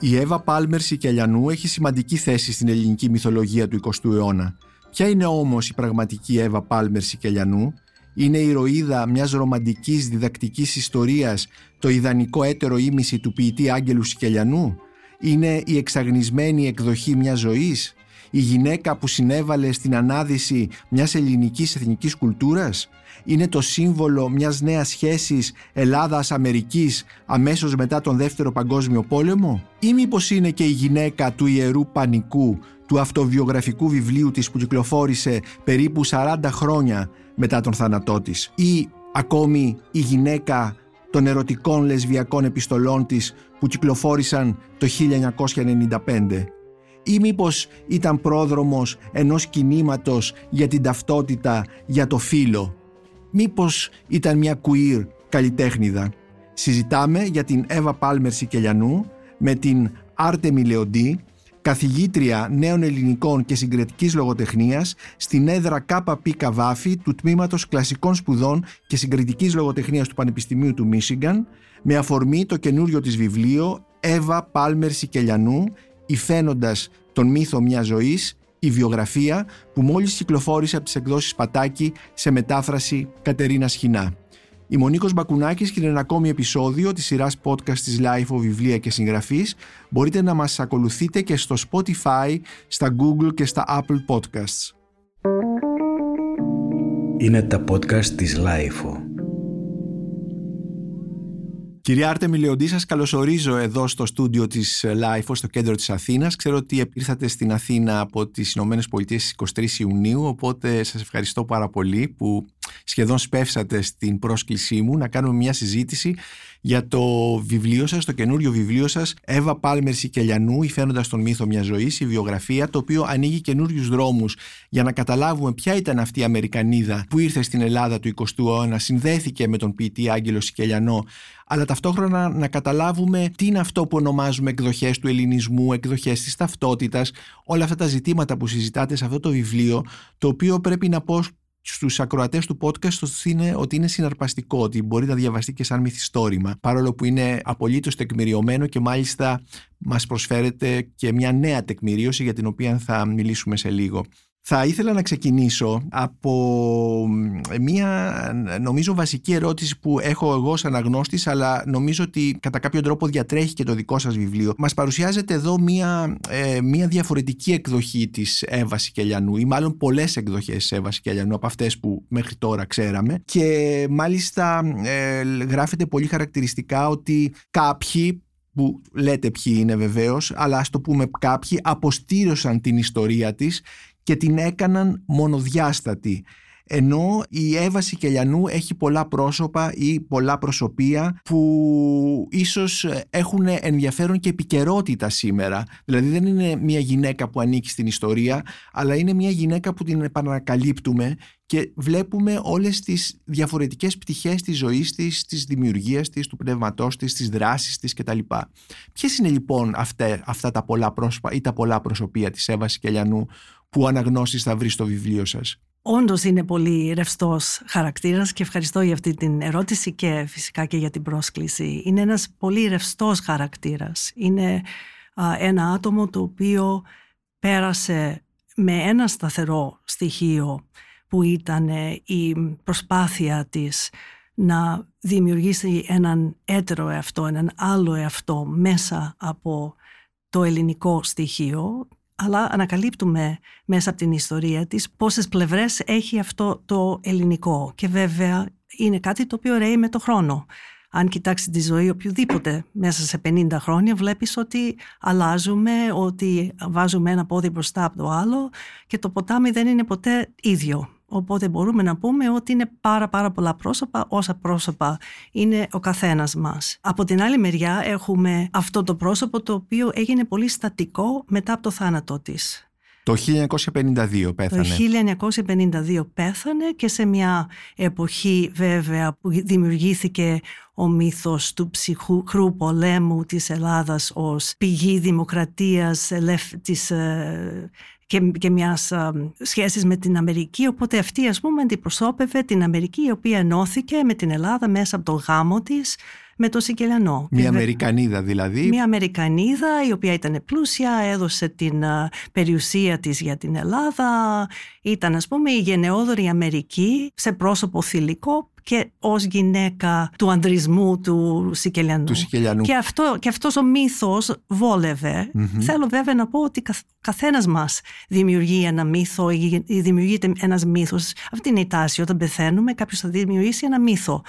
Η Εύα Πάλμερ Σικελιανού έχει σημαντική θέση στην ελληνική μυθολογία του 20ου αιώνα. Ποια είναι όμως η πραγματική Εύα Πάλμερ Σικελιανού; Είναι η ηρωίδα μιας ρομαντικής διδακτικής ιστορίας το ιδανικό έτερο ήμιση του ποιητή Άγγελου Σικελιανού; Είναι η εξαγνισμένη εκδοχή μιας ζωής; Η γυναίκα που συνέβαλε στην ανάδυση μιας ελληνικής εθνικής κουλτούρας; είναι το σύμβολο μιας νέας σχέσης Ελλάδας-Αμερικής αμέσως μετά τον Δεύτερο Παγκόσμιο Πόλεμο; Ή μήπως είναι και η γυναίκα του Ιερού Πανικού του αυτοβιογραφικού βιβλίου της που κυκλοφόρησε περίπου 40 χρόνια μετά τον θάνατό της; Ή ακόμη η γυναίκα των ερωτικών λεσβιακών επιστολών της που κυκλοφόρησαν το 1995 ή μήπως ήταν πρόδρομος ενός κινήματος για την ταυτότητα, για το φύλλο μήπως ήταν μια queer καλλιτέχνηδα. Συζητάμε για την Εύα Πάλμερ Σικελιανού με την Άρτεμι Λεοντή, καθηγήτρια νέων ελληνικών και συγκριτικής λογοτεχνίας στην έδρα ΚΠ Καβάφη του Τμήματος Κλασικών Σπουδών και Συγκριτικής Λογοτεχνίας του Πανεπιστημίου του Μίσιγκαν με αφορμή το καινούριο της βιβλίο «Εύα Πάλμερ Σικελιανού, υφαίνοντας τον μύθο μιας ζωής η βιογραφία που μόλις κυκλοφόρησε από τις εκδόσεις Πατάκη σε μετάφραση Κατερίνα Σχοινά. Η Μονίκος Μπακουνάκης και ένα ακόμη επεισόδιο της σειράς podcast της Life of Βιβλία και Συγγραφής μπορείτε να μας ακολουθείτε και στο Spotify, στα Google και στα Apple Podcasts. Είναι τα podcast της Life Κυρία Άρτε Μιλιοντή, σας καλωσορίζω εδώ στο στούντιο της LIFO, στο κέντρο της Αθήνας. Ξέρω ότι ήρθατε στην Αθήνα από τις Ηνωμένες Πολιτείες στις 23 Ιουνίου, οπότε σας ευχαριστώ πάρα πολύ που σχεδόν σπεύσατε στην πρόσκλησή μου να κάνουμε μια συζήτηση για το βιβλίο σας, το καινούριο βιβλίο σας Εύα Πάλμερ Σικελιανού, η φαίνοντα τον μύθο μια ζωή, η βιογραφία, το οποίο ανοίγει καινούριους δρόμους για να καταλάβουμε ποια ήταν αυτή η Αμερικανίδα που ήρθε στην Ελλάδα του 20ου αιώνα, συνδέθηκε με τον ποιητή Άγγελο Σικελιανό, αλλά ταυτόχρονα να καταλάβουμε τι είναι αυτό που ονομάζουμε εκδοχές του ελληνισμού, εκδοχές της ταυτότητας, όλα αυτά τα ζητήματα που συζητάτε σε αυτό το βιβλίο, το οποίο πρέπει να πω στους ακροατές του podcast είναι ότι είναι συναρπαστικό, ότι μπορεί να διαβαστεί και σαν μυθιστόρημα, παρόλο που είναι απολύτως τεκμηριωμένο και μάλιστα μας προσφέρεται και μια νέα τεκμηρίωση για την οποία θα μιλήσουμε σε λίγο. Θα ήθελα να ξεκινήσω από μια νομίζω βασική ερώτηση που έχω εγώ σαν αναγνώστης αλλά νομίζω ότι κατά κάποιο τρόπο διατρέχει και το δικό σας βιβλίο. Μας παρουσιάζεται εδώ μια, ε, μια διαφορετική εκδοχή της Εύα Σικελιανού ή μάλλον πολλές εκδοχές της Εύα Σικελιανού από αυτές που μέχρι τώρα ξέραμε και μάλιστα ε, γράφεται πολύ χαρακτηριστικά ότι κάποιοι που λέτε ποιοι είναι βεβαίως, αλλά ας το πούμε κάποιοι αποστήρωσαν την ιστορία της και την έκαναν μονοδιάστατη. Ενώ η Εύα Σικελιανού έχει πολλά πρόσωπα ή πολλά προσωπία που ίσως έχουν ενδιαφέρον και επικαιρότητα σήμερα. Δηλαδή δεν είναι μια γυναίκα που ανήκει στην ιστορία, αλλά είναι μια γυναίκα που την επανακαλύπτουμε και βλέπουμε όλες τις διαφορετικές πτυχές της ζωής της, της δημιουργίας της, του πνεύματός της, της δράσης της κτλ. Ποιες είναι λοιπόν αυτά, αυτά τα πολλά πρόσωπα ή τα πολλά προσωπία της Εύα Σικελιανού που αναγνώσεις θα βρεις στο βιβλίο σας. Όντως είναι πολύ ρευστός χαρακτήρας και ευχαριστώ για αυτή την ερώτηση και φυσικά και για την πρόσκληση. Είναι ένας πολύ ρευστός χαρακτήρας. Είναι ένα άτομο το οποίο πέρασε με ένα σταθερό στοιχείο που ήταν η προσπάθεια της να δημιουργήσει έναν έτερο εαυτό, έναν άλλο εαυτό μέσα από το ελληνικό στοιχείο αλλά ανακαλύπτουμε μέσα από την ιστορία της πόσες πλευρές έχει αυτό το ελληνικό και βέβαια είναι κάτι το οποίο ρέει με το χρόνο. Αν κοιτάξεις τη ζωή οποιοδήποτε μέσα σε 50 χρόνια βλέπεις ότι αλλάζουμε, ότι βάζουμε ένα πόδι μπροστά από το άλλο και το ποτάμι δεν είναι ποτέ ίδιο. Οπότε μπορούμε να πούμε ότι είναι πάρα πάρα πολλά πρόσωπα όσα πρόσωπα είναι ο καθένας μας. Από την άλλη μεριά έχουμε αυτό το πρόσωπο το οποίο έγινε πολύ στατικό μετά από το θάνατό της. Το 1952 πέθανε. Το 1952 πέθανε και σε μια εποχή βέβαια που δημιουργήθηκε ο μύθος του ψυχρού πολέμου της Ελλάδας ως πηγή δημοκρατίας, της ε, και, και μιας σχέσης με την Αμερική οπότε αυτή ας πούμε αντιπροσώπευε την Αμερική η οποία ενώθηκε με την Ελλάδα μέσα από το γάμο της με το Σικελιανό. Μια Αμερικανίδα δηλαδή. Μια Αμερικανίδα η οποία ήταν πλούσια, έδωσε την περιουσία της για την Ελλάδα. Ήταν ας πούμε η γενναιόδορη Αμερική σε πρόσωπο θηλυκό και ως γυναίκα του ανδρισμού του Σικελιανού. Του Σικελιανού. Και, αυτό, και αυτός ο μύθος βόλευε. Θέλω βέβαια να πω ότι καθ, καθένας μας δημιουργεί ένα μύθο ή δημιουργείται ένας μύθος. Αυτή είναι η τάση. Όταν πεθαίνουμε κάποιος θα δημιουργήσει ένα μύθο α,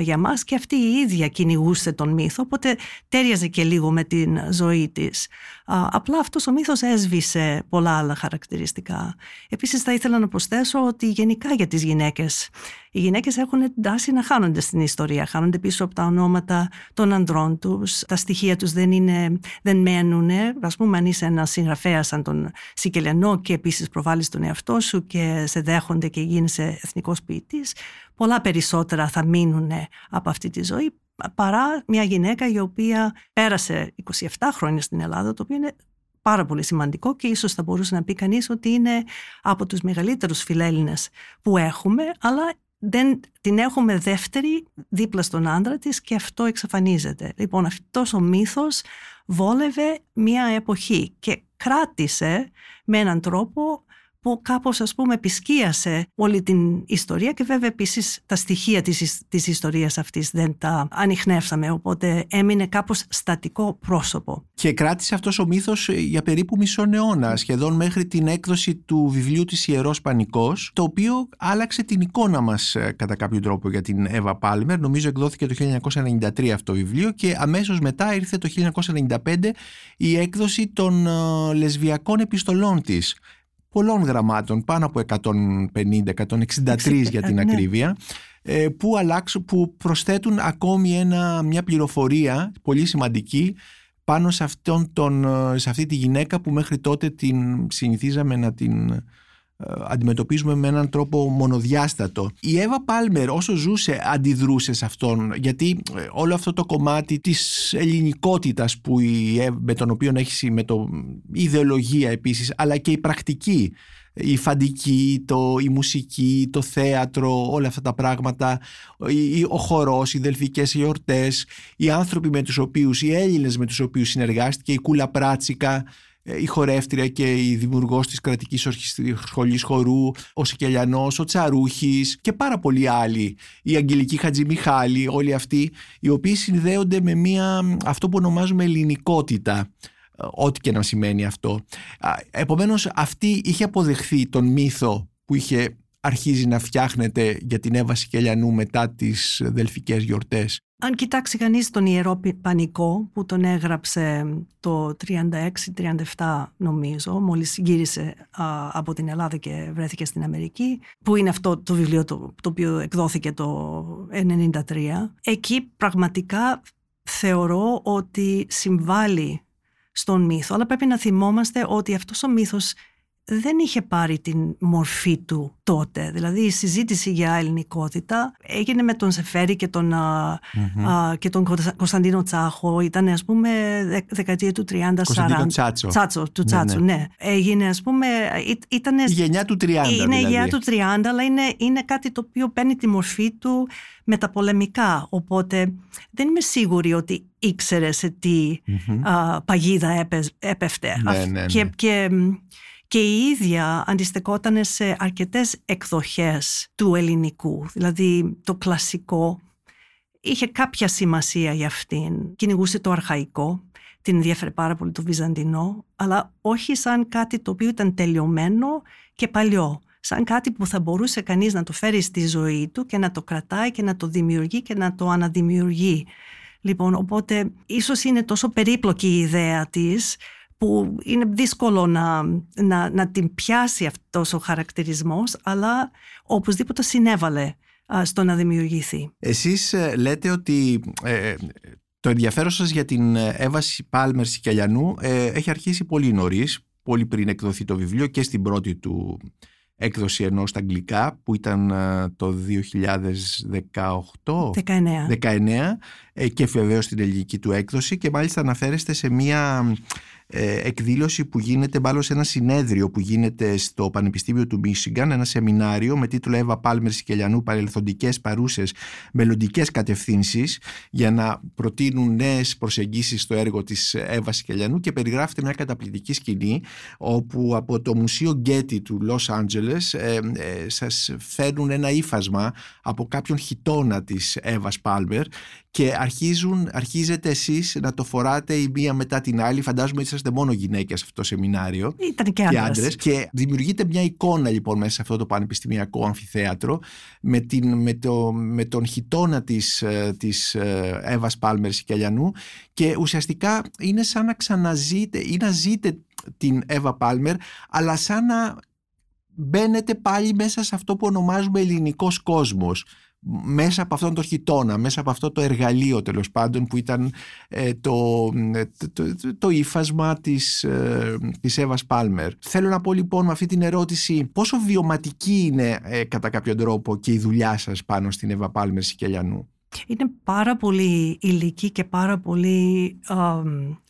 για μας και αυτή η ίδια κυνηγούσε τον μύθο οπότε τέριαζε και λίγο με την ζωή της. Α, απλά αυτός ο μύθος έσβησε πολλά άλλα χαρακτηριστικά. Επίσης θα ήθελα να προσθέσω ότι γενικά για τις γυναίκες οι γυναίκες έχουν την τάση να χάνονται στην ιστορία, χάνονται πίσω από τα ονόματα των ανδρών τους, τα στοιχεία τους δεν, είναι, δεν μένουν. Ας πούμε αν είσαι ένας συγγραφέας σαν τον Σικελιανό και επίσης προβάλλεις τον εαυτό σου και σε δέχονται και γίνεσαι εθνικός ποιητής, πολλά περισσότερα θα μείνουν από αυτή τη ζωή παρά μια γυναίκα η οποία πέρασε 27 χρόνια στην Ελλάδα, το οποίο είναι πάρα πολύ σημαντικό και ίσως θα μπορούσε να πει κανείς ότι είναι από τους μεγαλύτερους φιλέλληνες που έχουμε, αλλά δεν την έχουμε δεύτερη δίπλα στον άντρα της και αυτό εξαφανίζεται. Λοιπόν, αυτός ο μύθος βόλευε μια εποχή και κράτησε με έναν τρόπο που κάπως ας πούμε επισκίασε όλη την ιστορία και βέβαια επίσης τα στοιχεία της, της ιστορίας αυτής δεν τα ανοιχνεύσαμε οπότε έμεινε κάπως στατικό πρόσωπο. Και κράτησε αυτός ο μύθος ε, για περίπου μισό αιώνα σχεδόν μέχρι την έκδοση του βιβλίου της Ιερός Πανικός το οποίο άλλαξε την εικόνα μας ε, κατά κάποιο τρόπο για την Εύα Πάλμερ νομίζω εκδόθηκε το 1993 αυτό το βιβλίο και αμέσως μετά ήρθε το 1995 η έκδοση των ε, λεσβιακών επιστολών της πολλών γραμμάτων, πάνω από 150-163 για την ναι. ακρίβεια, ε, που, αλλάξουν, που προσθέτουν ακόμη ένα, μια πληροφορία πολύ σημαντική πάνω σε, αυτόν τον, σε αυτή τη γυναίκα που μέχρι τότε την συνηθίζαμε να την ε, αντιμετωπίζουμε με έναν τρόπο μονοδιάστατο. Η Εύα Πάλμερ όσο ζούσε αντιδρούσε σε αυτόν γιατί ε, όλο αυτό το κομμάτι της ελληνικότητας που η, με τον οποίο έχει με το, η ιδεολογία επίσης αλλά και η πρακτική η φαντική, το, η μουσική, το θέατρο, όλα αυτά τα πράγματα, ο χορός, οι δελφικές γιορτές, οι άνθρωποι με τους οποίους, οι Έλληνες με τους οποίους συνεργάστηκε, η Κούλα Πράτσικα, ε, η χορεύτρια και η δημιουργός της κρατικής σχολής χορού, ο Σικελιανός, ο Τσαρούχης και πάρα πολλοί άλλοι, η Αγγελική Χατζημιχάλη, όλοι αυτοί, οι οποίοι συνδέονται με μια, αυτό που ονομάζουμε ελληνικότητα ε, ό,τι και να σημαίνει αυτό. Επομένως αυτή είχε αποδεχθεί τον μύθο που είχε αρχίζει να φτιάχνεται για την Εύα Σικελιανού μετά τις δελφικές γιορτές αν κοιτάξει κανείς τον Ιερό Πανικό που τον έγραψε το 36-37 νομίζω, μόλις γύρισε από την Ελλάδα και βρέθηκε στην Αμερική, που είναι αυτό το βιβλίο το, το οποίο εκδόθηκε το 1993, εκεί πραγματικά θεωρώ ότι συμβάλλει στον μύθο, αλλά πρέπει να θυμόμαστε ότι αυτός ο μύθος δεν είχε πάρει την μορφή του τότε. Δηλαδή η συζήτηση για ελληνικότητα έγινε με τον Σεφέρη και τον, mm-hmm. και τον Κωνσταντίνο Τσάχο. Ήταν ας πούμε δεκαετία του 30-40. Κωνσταντίνο Τσάτσο. Τσάτσο, του ναι, Τσάτσο, ναι. ναι. Έγινε ας πούμε... Ήτανε, η γενιά του 30 Είναι δηλαδή. η γενιά του 30 αλλά είναι, είναι κάτι το οποίο παίρνει τη μορφή του μεταπολεμικά. Οπότε δεν είμαι σίγουρη ότι ήξερε σε τι mm-hmm. παγίδα έπεφτε. Ναι, ναι, και, ναι. και και η ίδια αντιστεκόταν σε αρκετές εκδοχές του ελληνικού, δηλαδή το κλασικό είχε κάποια σημασία για αυτήν. Κυνηγούσε το αρχαϊκό, την ενδιαφέρε πάρα πολύ το βυζαντινό, αλλά όχι σαν κάτι το οποίο ήταν τελειωμένο και παλιό. Σαν κάτι που θα μπορούσε κανείς να το φέρει στη ζωή του και να το κρατάει και να το δημιουργεί και να το αναδημιουργεί. Λοιπόν, οπότε ίσως είναι τόσο περίπλοκη η ιδέα της που είναι δύσκολο να, να, να την πιάσει αυτός ο χαρακτηρισμός, αλλά οπωσδήποτε συνέβαλε στο να δημιουργηθεί. Εσείς ε, λέτε ότι ε, το ενδιαφέρον σας για την έβαση Πάλμερ Σικελιανού ε, έχει αρχίσει πολύ νωρίς, πολύ πριν εκδοθεί το βιβλίο και στην πρώτη του έκδοση ενώ στα αγγλικά που ήταν το 2018 19, 19 και βεβαίως στην ελληνική του έκδοση. Και μάλιστα αναφέρεστε σε μια ε, εκδήλωση που γίνεται μάλλον σε ένα συνέδριο που γίνεται στο Πανεπιστήμιο του Μίσιγκαν, ένα σεμινάριο με τίτλο Εύα Πάλμερ Σικελιανού Παρελθοντικές παρούσες μελλοντικές κατευθύνσεις για να προτείνουν νέες προσεγγίσεις στο έργο της Εύα Σικελιανού και περιγράφεται μια καταπληκτική σκηνή όπου από το Μουσείο Γκέτι του Λος Άντζελες ε, ε, σας φέρνουν ένα ύφασμα από κάποιον χιτόνα της Εύας Πάλμερ και αρχίζουν, αρχίζετε εσείς να το φοράτε η μία μετά την άλλη. Φαντάζομαι ότι είσαστε μόνο γυναίκες σε αυτό το σεμινάριο. Ήταν και άντρες. Και, δημιουργείται μια εικόνα λοιπόν μέσα σε αυτό το πανεπιστημιακό αμφιθέατρο με, την, με, το, με τον χιτόνα της, ε, της ε, Εύας Πάλμερς Σικελιανού και ουσιαστικά είναι σαν να ξαναζείτε ή να ζείτε την Εύα Πάλμερ αλλά σαν να μπαίνετε πάλι μέσα σε αυτό που ονομάζουμε ελληνικός κόσμος μέσα από αυτόν τον χιτόνα, μέσα από αυτό το εργαλείο τέλος πάντων που ήταν ε, το, το, το, το, ύφασμα της, ε, της Εύας Πάλμερ. Θέλω να πω λοιπόν με αυτή την ερώτηση πόσο βιωματική είναι ε, κατά κάποιον τρόπο και η δουλειά σας πάνω στην Εύα Πάλμερ Σικελιανού; Είναι πάρα πολύ υλική και πάρα πολύ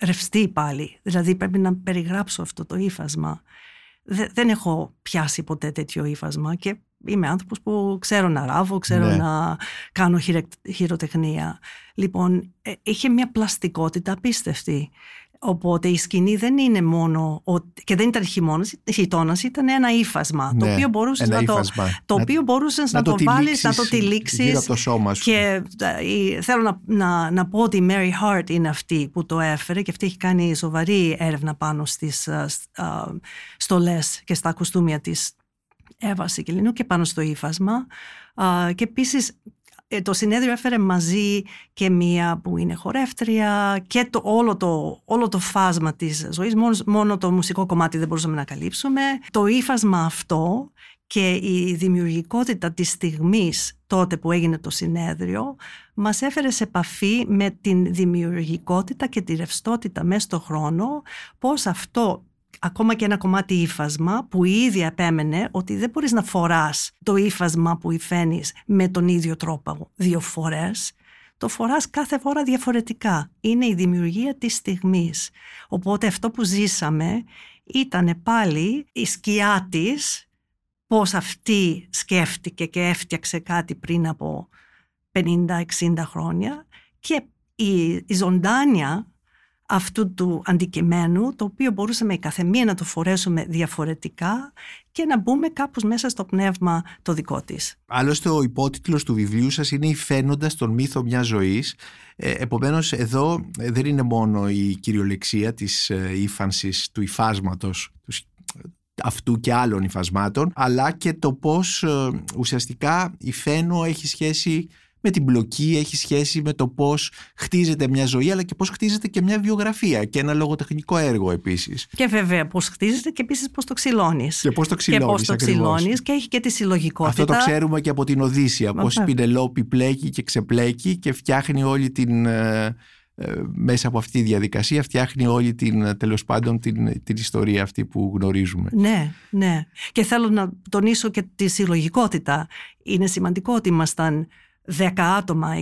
ρευστή πάλι. Δηλαδή πρέπει να περιγράψω αυτό το ύφασμα. Δεν έχω πιάσει ποτέ τέτοιο ύφασμα και είμαι άνθρωπος που ξέρω να ράβω, ξέρω ναι. να κάνω χειροτεχνία. Λοιπόν, ε, είχε μια πλαστικότητα απίστευτη. Οπότε η σκηνή δεν είναι μόνο. και δεν ήταν χειτώνα, ήταν ένα ύφασμα. το ναι, οποίο μπορούσες να, το, το, οποίο μπορούσες να, το, το βάλεις, να το τυλίξεις. Γύρω από το σώμα σου. Και ε, θέλω να, να, να, πω ότι η Mary Hart είναι αυτή που το έφερε και αυτή έχει κάνει σοβαρή έρευνα πάνω στις uh, uh, στολές και στα κουστούμια της έβασε και και πάνω στο ύφασμα. Και επίσης ε, το συνέδριο έφερε μαζί και μία που είναι χορεύτρια και το, όλο, το, όλο το φάσμα της ζωής, μόνος, μόνο το μουσικό κομμάτι δεν μπορούσαμε να καλύψουμε. Το ύφασμα αυτό και η δημιουργικότητα της στιγμής τότε που έγινε το συνέδριο μας έφερε σε επαφή με την δημιουργικότητα και τη ρευστότητα μέσα στο χρόνο πώς αυτό ακόμα και ένα κομμάτι ύφασμα που ήδη επέμενε ότι δεν μπορείς να φοράς το ύφασμα που υφαίνεις με τον ίδιο τρόπο δύο φορές. Το φοράς κάθε φορά διαφορετικά. Είναι η δημιουργία της στιγμής. Οπότε αυτό που ζήσαμε ήταν πάλι η σκιά της πώς αυτή σκέφτηκε και έφτιαξε κάτι πριν από 50-60 χρόνια και η, η ζωντάνια αυτού του αντικειμένου, το οποίο μπορούσαμε η καθεμία να το φορέσουμε διαφορετικά και να μπούμε κάπως μέσα στο πνεύμα το δικό της. Άλλωστε ο υπότιτλος του βιβλίου σας είναι «Η φαίνοντας τον μύθο μιας ζωής». Ε, επομένως εδώ ε, δεν είναι μόνο η κυριολεξία της ε, ύφανσης του υφάσματος αυτού και άλλων υφασμάτων, αλλά και το πώς ε, ουσιαστικά η φαίνο έχει σχέση με την μπλοκή, έχει σχέση με το πώς χτίζεται μια ζωή, αλλά και πώς χτίζεται και μια βιογραφία και ένα λογοτεχνικό έργο επίσης. Και βέβαια πώς χτίζεται και επίσης πώς το ξυλώνεις. Και πώς το ξυλώνεις. Και πώς το ξυλώνεις και έχει και τη συλλογικότητα. Αυτό το ξέρουμε και από την Οδύσσια. Πώς η Πινελόπη πλέκει και ξεπλέκει και φτιάχνει όλη την. Ε, ε, μέσα από αυτή τη διαδικασία φτιάχνει όλη την, τέλος πάντων την, την ιστορία αυτή που γνωρίζουμε. Ναι, ναι. Και θέλω να τονίσω και τη συλλογικότητα. Είναι σημαντικό ότι ήμασταν δέκα άτομα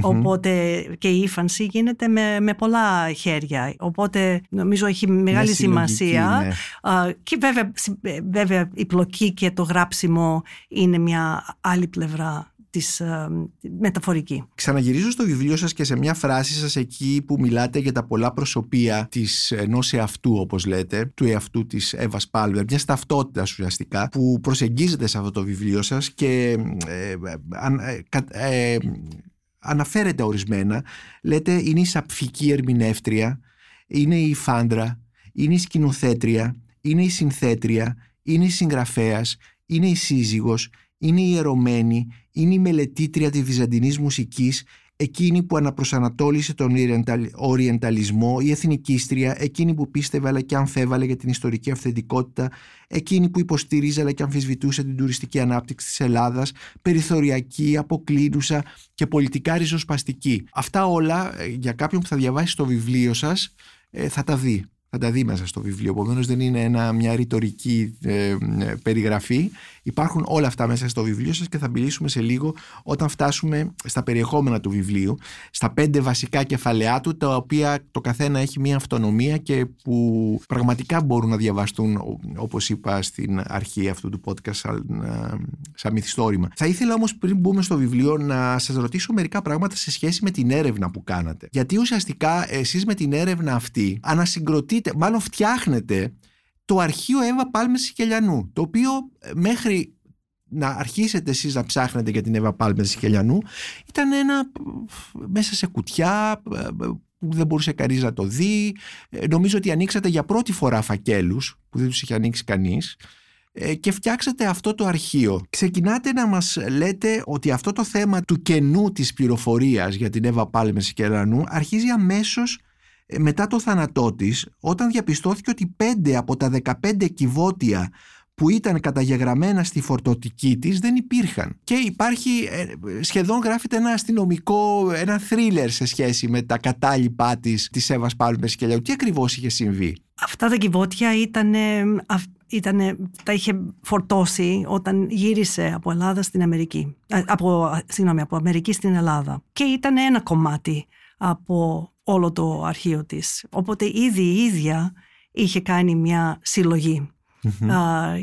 Οπότε και η ύφανση γίνεται με, με πολλά χέρια. Οπότε νομίζω έχει μεγάλη σημασία. Ναι. Και βέβαια, βέβαια η πλοκή και το γράψιμο είναι μια άλλη πλευρά της ε, μεταφορική. Ξαναγυρίζω στο βιβλίο σας και σε μια φράση σας εκεί που μιλάτε για τα πολλά προσωπία της ενός εαυτού όπως λέτε, του εαυτού της Εύας Πάλβερ, μιας ταυτότητας ουσιαστικά που προσεγγίζεται σε αυτό το βιβλίο σας και ε, ε, ε, αναφέρεται ορισμένα. Λέτε είναι η σαπφική ερμηνεύτρια, είναι η φάντρα, είναι η σκηνοθέτρια, είναι η συνθέτρια, είναι η συγγραφέας, είναι η σύζυγος, είναι η ιερωμένη, είναι η μελετήτρια της βυζαντινής μουσικής, εκείνη που αναπροσανατόλισε τον οριενταλισμό, η εθνικίστρια, εκείνη που πίστευε αλλά και αμφέβαλε για την ιστορική αυθεντικότητα, εκείνη που υποστηρίζει αλλά και αμφισβητούσε την τουριστική ανάπτυξη της Ελλάδας, περιθωριακή, αποκλίνουσα και πολιτικά ριζοσπαστική. Αυτά όλα ε, για κάποιον που θα διαβάσει το βιβλίο σας ε, θα τα δει θα τα δει μέσα στο βιβλίο. Επομένως δεν είναι ένα, μια ρητορική ε, περιγραφή. Υπάρχουν όλα αυτά μέσα στο βιβλίο σας και θα μιλήσουμε σε λίγο όταν φτάσουμε στα περιεχόμενα του βιβλίου, στα πέντε βασικά κεφαλαία του, τα οποία το καθένα έχει μια αυτονομία και που πραγματικά μπορούν να διαβαστούν, όπως είπα στην αρχή αυτού του podcast, σαν, ε, σαν μυθιστόρημα. Θα ήθελα όμως πριν μπούμε στο βιβλίο να σας ρωτήσω μερικά πράγματα σε σχέση με την έρευνα που κάνατε. Γιατί ουσιαστικά εσείς με την έρευνα αυτή ανασυγκροτείτε, μάλλον φτιάχνετε το αρχείο Εύα Πάλμες Σικελιανού, το οποίο ε, μέχρι να αρχίσετε εσείς να ψάχνετε για την Εύα Πάλμες Σικελιανού ήταν ένα μέσα σε κουτιά ε, που δεν μπορούσε κανείς να το δει. Ε, νομίζω ότι ανοίξατε για πρώτη φορά φακέλους που δεν τους είχε ανοίξει κανείς και φτιάξατε αυτό το αρχείο. Ξεκινάτε να μας λέτε ότι αυτό το θέμα του κενού της πληροφορίας για την Εύα Πάλμες Σικελιανού αρχίζει αμέσως ε, μετά το θάνατό της, όταν διαπιστώθηκε ότι πέντε από τα 15 κυβότια που ήταν καταγεγραμμένα στη φορτωτική της δεν υπήρχαν. Και υπάρχει, ε, σχεδόν γράφεται ένα αστυνομικό, ένα θρίλερ σε σχέση με τα κατάλοιπά της, της Εύας Πάλμες και λέω τι ακριβώς είχε συμβεί. Αυτά τα κυβότια ήταν, ήτανε, τα είχε φορτώσει όταν γύρισε από Ελλάδα στην Αμερική. Ε, από, συγγνώμη, από Αμερική στην Ελλάδα. Και ήταν ένα κομμάτι από όλο το αρχείο της. Οπότε ήδη η ίδια είχε κάνει μια συλλογη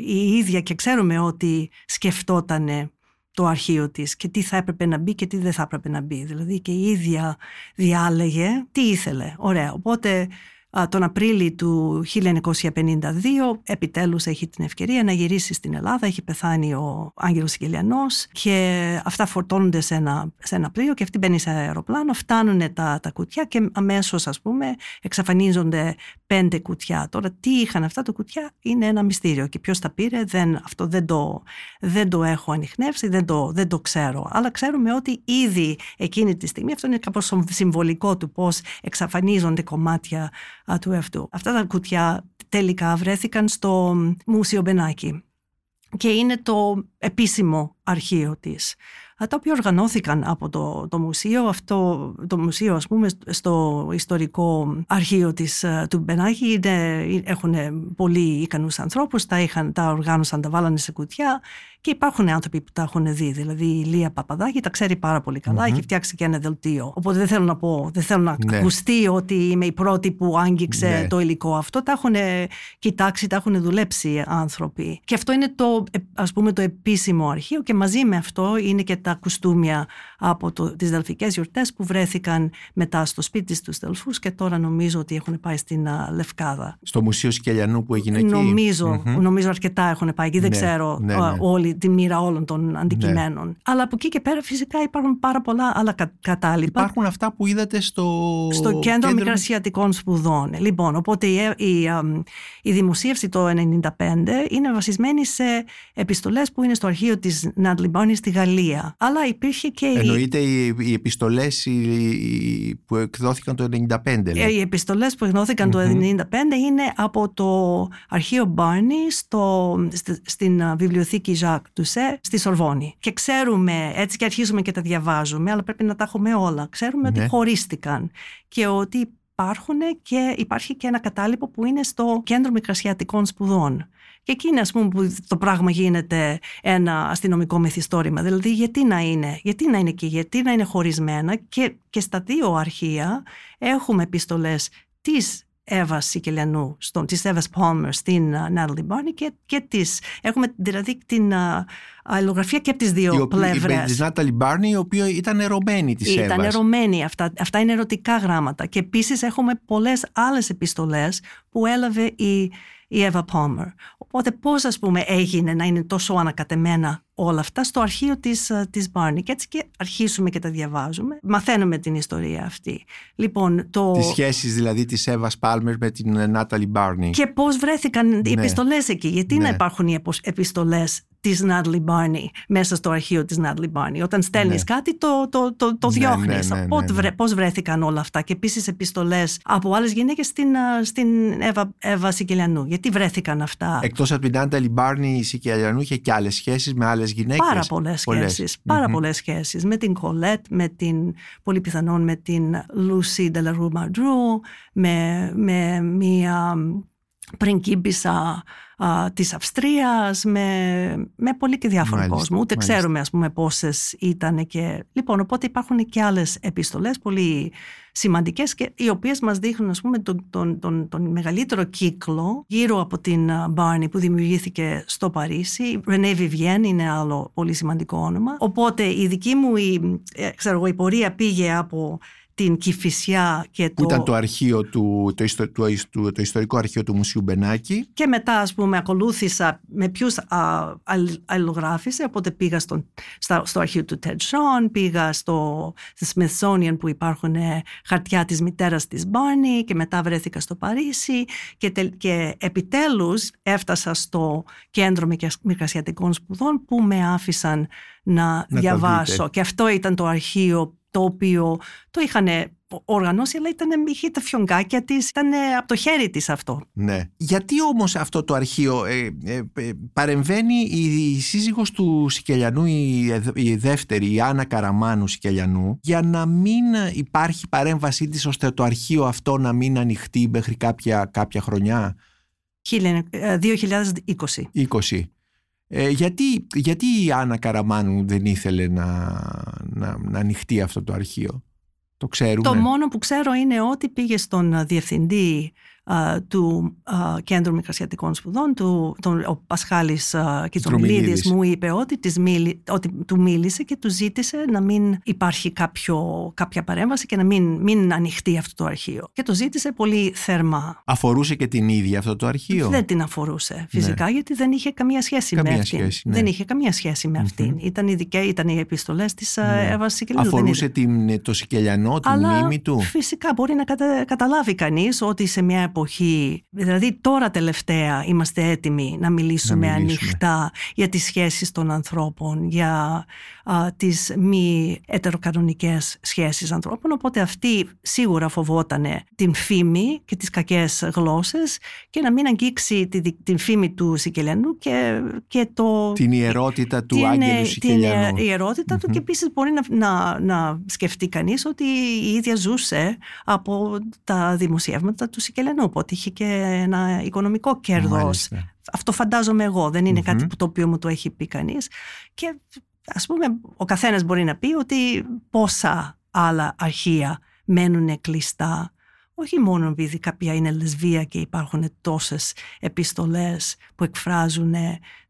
η ίδια και ξέρουμε ότι σκεφτόταν το αρχείο της και τι θα έπρεπε να μπει και τι δεν θα έπρεπε να μπει. Δηλαδή και η ίδια διάλεγε τι ήθελε. Ωραία. Οπότε τον Απρίλιο του 1952 επιτέλους έχει την ευκαιρία να γυρίσει στην Ελλάδα. Έχει πεθάνει ο Άγγελος Σικελιανός και αυτά φορτώνονται σε ένα, σε ένα πλοίο και αυτή μπαίνει σε αεροπλάνο, φτάνουν τα, τα κουτιά και αμέσως ας πούμε εξαφανίζονται πέντε κουτιά. Τώρα τι είχαν αυτά τα κουτιά είναι ένα μυστήριο και ποιος τα πήρε δεν, αυτό δεν το, δεν το έχω ανοιχνεύσει, δεν το, δεν το ξέρω. Αλλά ξέρουμε ότι ήδη εκείνη τη στιγμή αυτό είναι κάπως συμβολικό του πώς εξαφανίζονται κομμάτια του εαυτού. Αυτά τα κουτιά τελικά βρέθηκαν στο Μουσείο Μπενάκη και είναι το επίσημο αρχείο της τα οποία οργανώθηκαν από το, το μουσείο. Αυτό το μουσείο, ας πούμε, στο ιστορικό αρχείο της, ε, του Μπενάκη έχουν πολύ ικανούς ανθρώπους, τα, είχαν, τα οργάνωσαν, τα βάλανε σε κουτιά και υπάρχουν άνθρωποι που τα έχουν δει. Δηλαδή η Λία Παπαδάκη τα ξέρει πάρα πολύ καλά, έχει φτιάξει και ένα δελτίο. Οπότε δεν θέλω να πω, δεν θέλω να ναι. ακουστεί ότι είμαι η πρώτη που άγγιξε ναι. το υλικό αυτό. Τα έχουν κοιτάξει, τα έχουν δουλέψει άνθρωποι. Και αυτό είναι το, ας πούμε, το επίσημο αρχείο και μαζί με αυτό είναι και τα κουστούμια από το, τις δελφικές γιορτές που βρέθηκαν μετά στο σπίτι στους Δελφούς και τώρα νομίζω ότι έχουν πάει στην Λευκάδα. Στο Μουσείο Σκελιανού που έγινε εκεί; Νομίζω, νομίζω αρκετά έχουν πάει εκεί. Δεν ναι, ξέρω ναι, ναι. όλη τη μοίρα όλων των αντικειμένων. Ναι. Αλλά από εκεί και πέρα φυσικά υπάρχουν πάρα πολλά άλλα κα, κατάλοιπα. Υπάρχουν αυτά που είδατε στο, στο κέντρο, κέντρο... Μικρασιατικών Σπουδών. Λοιπόν, οπότε η, η, η δημοσίευση το 1995 είναι βασισμένη σε επιστολές που είναι στο αρχείο της Νάντλι στη Γαλλία. Αλλά υπήρχε και... Εννοείται οι, οι επιστολές που εκδόθηκαν το 1995. Οι επιστολές που εκδόθηκαν το 1995 είναι από το αρχείο Μπάρνι στο, στην βιβλιοθήκη Jacques Doucet στη Σορβόνη. Και ξέρουμε, έτσι και αρχίζουμε και τα διαβάζουμε, αλλά πρέπει να τα έχουμε όλα. Ξέρουμε ότι ναι. χωρίστηκαν και ότι υπάρχουν και υπάρχει και ένα κατάλοιπο που είναι στο Κέντρο Μικρασιατικών Σπουδών. Και εκεί είναι ας πούμε που το πράγμα γίνεται ένα αστυνομικό μυθιστόρημα. Δηλαδή γιατί να είναι, γιατί να είναι και γιατί να είναι χωρισμένα και, και στα δύο αρχεία έχουμε επιστολές της Εύα Σικελιανού, στον, της Εύας Πόμερ στην Νάταλι Μπάρνι και, και της, έχουμε δηλαδή την αλληλογραφία και από τις δύο η πλευρές. Της Νάταλι Μπάρνι η οποία ήταν ερωμένη της Εύας. Ήταν ερωμένη, αυτά, αυτά είναι ερωτικά γράμματα και επίσης έχουμε πολλές άλλες επιστολές που έλαβε η η Εύα Πόμερ. Οπότε πώς ας πούμε έγινε να είναι τόσο ανακατεμένα όλα αυτά στο αρχείο της, ε, της Barney και έτσι και αρχίσουμε και τα διαβάζουμε. Μαθαίνουμε την ιστορία αυτή. Λοιπόν, το... Τις σχέσεις δηλαδή της Εύας Πάλμερ με την Νάταλι Μπάρνι. Και πώς βρέθηκαν ναι. οι επιστολές εκεί. Γιατί να ναι. υπάρχουν οι επιστολές της Natalie Barney μέσα στο αρχείο της Natalie Barney. Όταν στέλνεις Ναι. κάτι το, το, το, το Ναι, διώχνεις. ναι, ναι, ναι, Πότε ναι. βρε- πώς βρέθηκαν όλα αυτά και επίσης επιστολές από άλλες γυναίκες στην, α, στην Εύα, Εύα Σικελιανού. Γιατί βρέθηκαν αυτά; Εκτός από την Νάνταλη Μπάρνη, η Σικελιανού είχε και άλλες σχέσεις με άλλες γυναίκες. Πάρα πολλές Πολλές. σχέσεις. Πάρα Μμμ. πολλές σχέσεις. Με την Κολέτ, με την, πολύ πιθανόν με την Λούσι Ντελαρού Μαντρού, με, με μία πριγκίπισσα α, της Αυστρίας, με, με πολύ και διάφορο Μάλιστα, κόσμο. Ούτε μάλιστα. ξέρουμε ας πούμε πόσες ήταν και... Λοιπόν, οπότε υπάρχουν και άλλες επιστολές πολύ σημαντικές και οι οποίες μας δείχνουν ας πούμε τον, τον, τον, τον μεγαλύτερο κύκλο γύρω από την Μπάρνη που δημιουργήθηκε στο Παρίσι. Ρενέ Βιβιέν είναι άλλο πολύ σημαντικό όνομα. Οπότε η δική μου η, ε, ξέρω εγώ, η πορεία πήγε από την Κηφισιά και Που το... ήταν το αρχείο του, το, ιστο- του- του- το ιστορικό αρχείο του Μουσείου Μπενάκη. Και μετά, ας πούμε, ακολούθησα με ποιους α, αλλ- αλληλογράφησε, οπότε πήγα στο, στα- στο αρχείο του Ted Sean, πήγα στο Smithsonian που υπάρχουν ε, χαρτιά της μητέρας της Barney και μετά βρέθηκα στο Παρίσι και, τελ- και επιτέλους έφτασα στο κέντρο Μικιασ- Μικρασιατικών Σπουδών που με άφησαν να, τα διαβάσω. δείτε. Και αυτό ήταν το αρχείο το οποίο το είχαν οργανώσει, αλλά ήταν, είχε τα φιονγκάκια της, ήταν από το χέρι της αυτό. Ναι. Γιατί όμως αυτό το αρχείο ε, ε, ε, παρεμβαίνει η, η σύζυγος του Σικελιανού, η, ε, η δεύτερη, η Άννα Καραμάνου Σικελιανού, για να μην υπάρχει παρέμβασή της ώστε το αρχείο αυτό να μην ανοιχτεί μέχρι κάποια, κάποια χρονιά, 2020. 20. Ε, γιατί, γιατί η Άννα Καραμάνου δεν ήθελε να, να, να ανοιχτεί αυτό το αρχείο; Το ξέρουμε. Το μόνο που ξέρω είναι ότι πήγε στον α, διευθυντή α, του α, Κέντρου Μικρασιατικών Σπουδών, του, τον, ο Πασχάλης α, Κιτσομιλίδης Τρομιλίδης. μου είπε ότι, της μίλη, ότι του μίλησε και του ζήτησε να μην υπάρχει κάποιο, κάποια παρέμβαση και να μην, μην ανοιχτεί αυτό το αρχείο. Και το ζήτησε πολύ θερμά. Αφορούσε και την ίδια αυτό το αρχείο; Δεν την αφορούσε φυσικά γιατί δεν είχε καμία σχέση Καμία με αυτήν. σχέση, ναι. Δεν είχε καμία σχέση με αυτήν. Ήταν, οι δικαί, ήταν οι επιστολές της ναι. Ναι. Εύας Σικελίδου. δεν Αφορούσε ήταν. την, το Σικελιανό, την Αλλά μνήμη του; φυσικά μπορεί να κατα- καταλάβει κανείς ότι σε μια εποχή, δηλαδή τώρα τελευταία είμαστε έτοιμοι να μιλήσουμε, Να μιλήσουμε. ανοιχτά για τις σχέσεις των ανθρώπων, για α, τις μη ετεροκανονικές σχέσεις ανθρώπων, οπότε αυτή σίγουρα φοβότανε την φήμη και τις κακές γλώσσες και να μην αγγίξει τη, δι- την φήμη του Σικελιανού και, και το... Την ιερότητα του την, Άγγελου ε, Σικελιανού. Την ιερότητα του Μμμ. και επίσης μπορεί να, να, να σκεφτεί κανείς ότι η ίδια ζούσε από τα δημοσιεύματα του Σικελιανού, οπότε είχε και ένα οικονομικό κέρδος. Μάλιστα. Αυτό φαντάζομαι εγώ, δεν είναι Μμμ. κάτι που το οποίο μου το έχει πει κανείς. Και ας πούμε ο καθένας μπορεί να πει ότι πόσα άλλα αρχεία μένουν κλειστά όχι μόνο επειδή κάποια είναι λεσβία και υπάρχουν τόσες επιστολές που εκφράζουν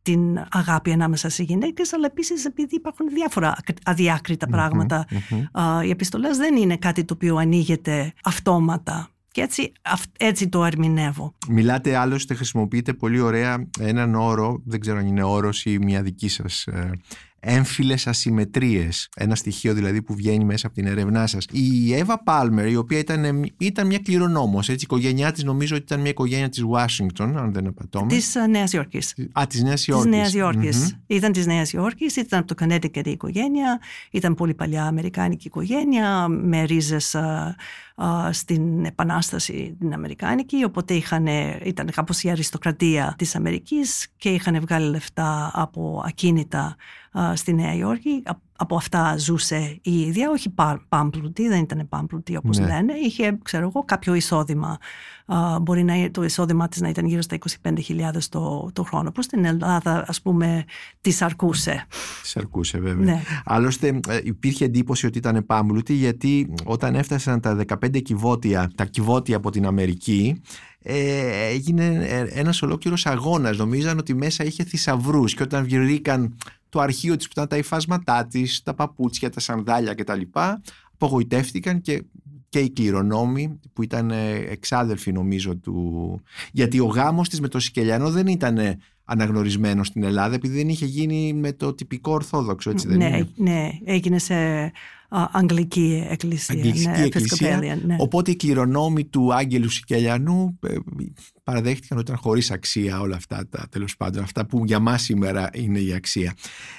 την αγάπη ανάμεσα σε γυναίκες, αλλά επίσης επειδή υπάρχουν διάφορα αδιάκριτα πράγματα. Μμμ. Α, Οι επιστολές δεν είναι κάτι το οποίο ανοίγεται αυτόματα. Και έτσι, αυ- έτσι το ερμηνεύω. Μιλάτε άλλωστε, χρησιμοποιείτε πολύ ωραία έναν όρο, δεν ξέρω αν είναι όρος ή μια δική σας ε, έμφυλες ασυμμετρίες. Ένα στοιχείο δηλαδή που βγαίνει μέσα από την έρευνά σας. Η Εύα Πάλμερ, η οποία ήταν, ήταν μια κληρονόμος, έτσι, η οικογένειά της νομίζω ότι ήταν μια οικογένεια της Ουάσιγκτον, αν δεν απατώμε. Της α, Νέας Υόρκης. Α, της Νέας Της Υόρκης. Νέας Υόρκης. Μμμ. Ήταν της Νέας Υόρκης, ήταν από το Connecticut η οικογένεια, ήταν πολύ παλιά αμερικάνικη οικογένεια, με ρίζες α, α, στην Επανάσταση την Αμερικάνικη, οπότε είχαν, ήταν κάπως η αριστοκρατία της Αμερικής και είχαν βγάλει λεφτά από ακίνητα α, στη Νέα Υόρκη. Α- Από αυτά ζούσε η ίδια, όχι πα- πάμπλουτη, δεν ήταν πάμπλουτη όπως Ναι. λένε. Είχε, ξέρω εγώ, κάποιο εισόδημα. Α, μπορεί να, το εισόδημά της να ήταν γύρω στα 25.000 το, το χρόνο, που στην Ελλάδα, ας πούμε, της αρκούσε. Της αρκούσε βέβαια. Ναι. Άλλωστε ε, υπήρχε εντύπωση ότι ήταν πάμπλουτη γιατί όταν έφτασαν τα 15 κυβότια, τα κυβότια από την Αμερική ε, έγινε ε, ένας ολόκληρος αγώνας. Νομίζαν ότι μέσα είχε θησαυρούς και όταν βρήκαν το αρχείο της που ήταν τα υφάσματά της, τα παπούτσια, τα σανδάλια κτλ. Απογοητεύτηκαν και, και οι κληρονόμοι που ήταν ε, εξάδελφοι νομίζω του... Γιατί ο γάμος της με το Σικελιανό δεν ήταν αναγνωρισμένο στην Ελλάδα επειδή δεν είχε γίνει με το τυπικό ορθόδοξο έτσι δεν ναι, είναι. Ναι, έγινε σε Αγγλική εκκλησία. Αγγλική ναι, εκκλησία. Ναι. Οπότε οι κληρονόμοι του Άγγελου Σικελιανού ε, παραδέχτηκαν ότι ήταν χωρίς αξία όλα αυτά τα τέλος πάντων, αυτά που για μας σήμερα είναι η αξία.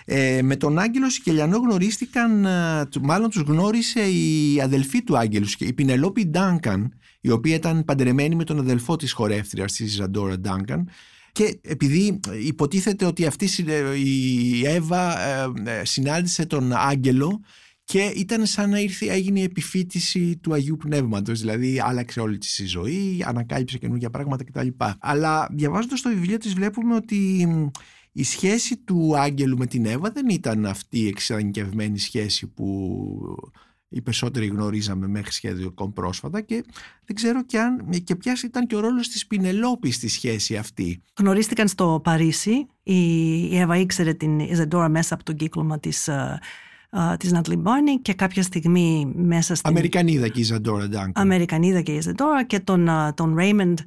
Ε, με τον Άγγελο Σικελιανό γνωρίστηκαν, ε, μάλλον τους γνώρισε η αδελφή του Άγγελου, η Πινελόπη Ντάνκαν, η οποία ήταν παντρεμένη με τον αδελφό της χορεύτριας της Ζαντόρα Ντάνκαν και επειδή υποτίθεται ότι αυτή η Εύα συνάντησε τον Άγγελο και ήταν σαν να ήρθε, έγινε η επιφύτηση του Αγίου Πνεύματος, δηλαδή άλλαξε όλη της η ζωή, ανακάλυψε καινούργια πράγματα κτλ. Αλλά διαβάζοντας το βιβλίο της βλέπουμε ότι η σχέση του Άγγελου με την Εύα δεν ήταν αυτή η εξανικευμένη σχέση που οι περισσότεροι γνωρίζαμε μέχρι σχέδιο πρόσφατα και δεν ξέρω και, αν, και ποιος ήταν και ο ρόλος της Πινελόπης στη σχέση αυτή. Γνωρίστηκαν στο Παρίσι, η Εύα ήξερε την Ιζεντόρα μέσα από τον κύκλωμα της ε, της Νατλή Μπάρνι και κάποια στιγμή μέσα στην... Αμερικανίδα και η Ζαντόρα Ντάνκαν. Αμερικανίδα και η Ζαντόρα και τον, τον Ρέιμεντ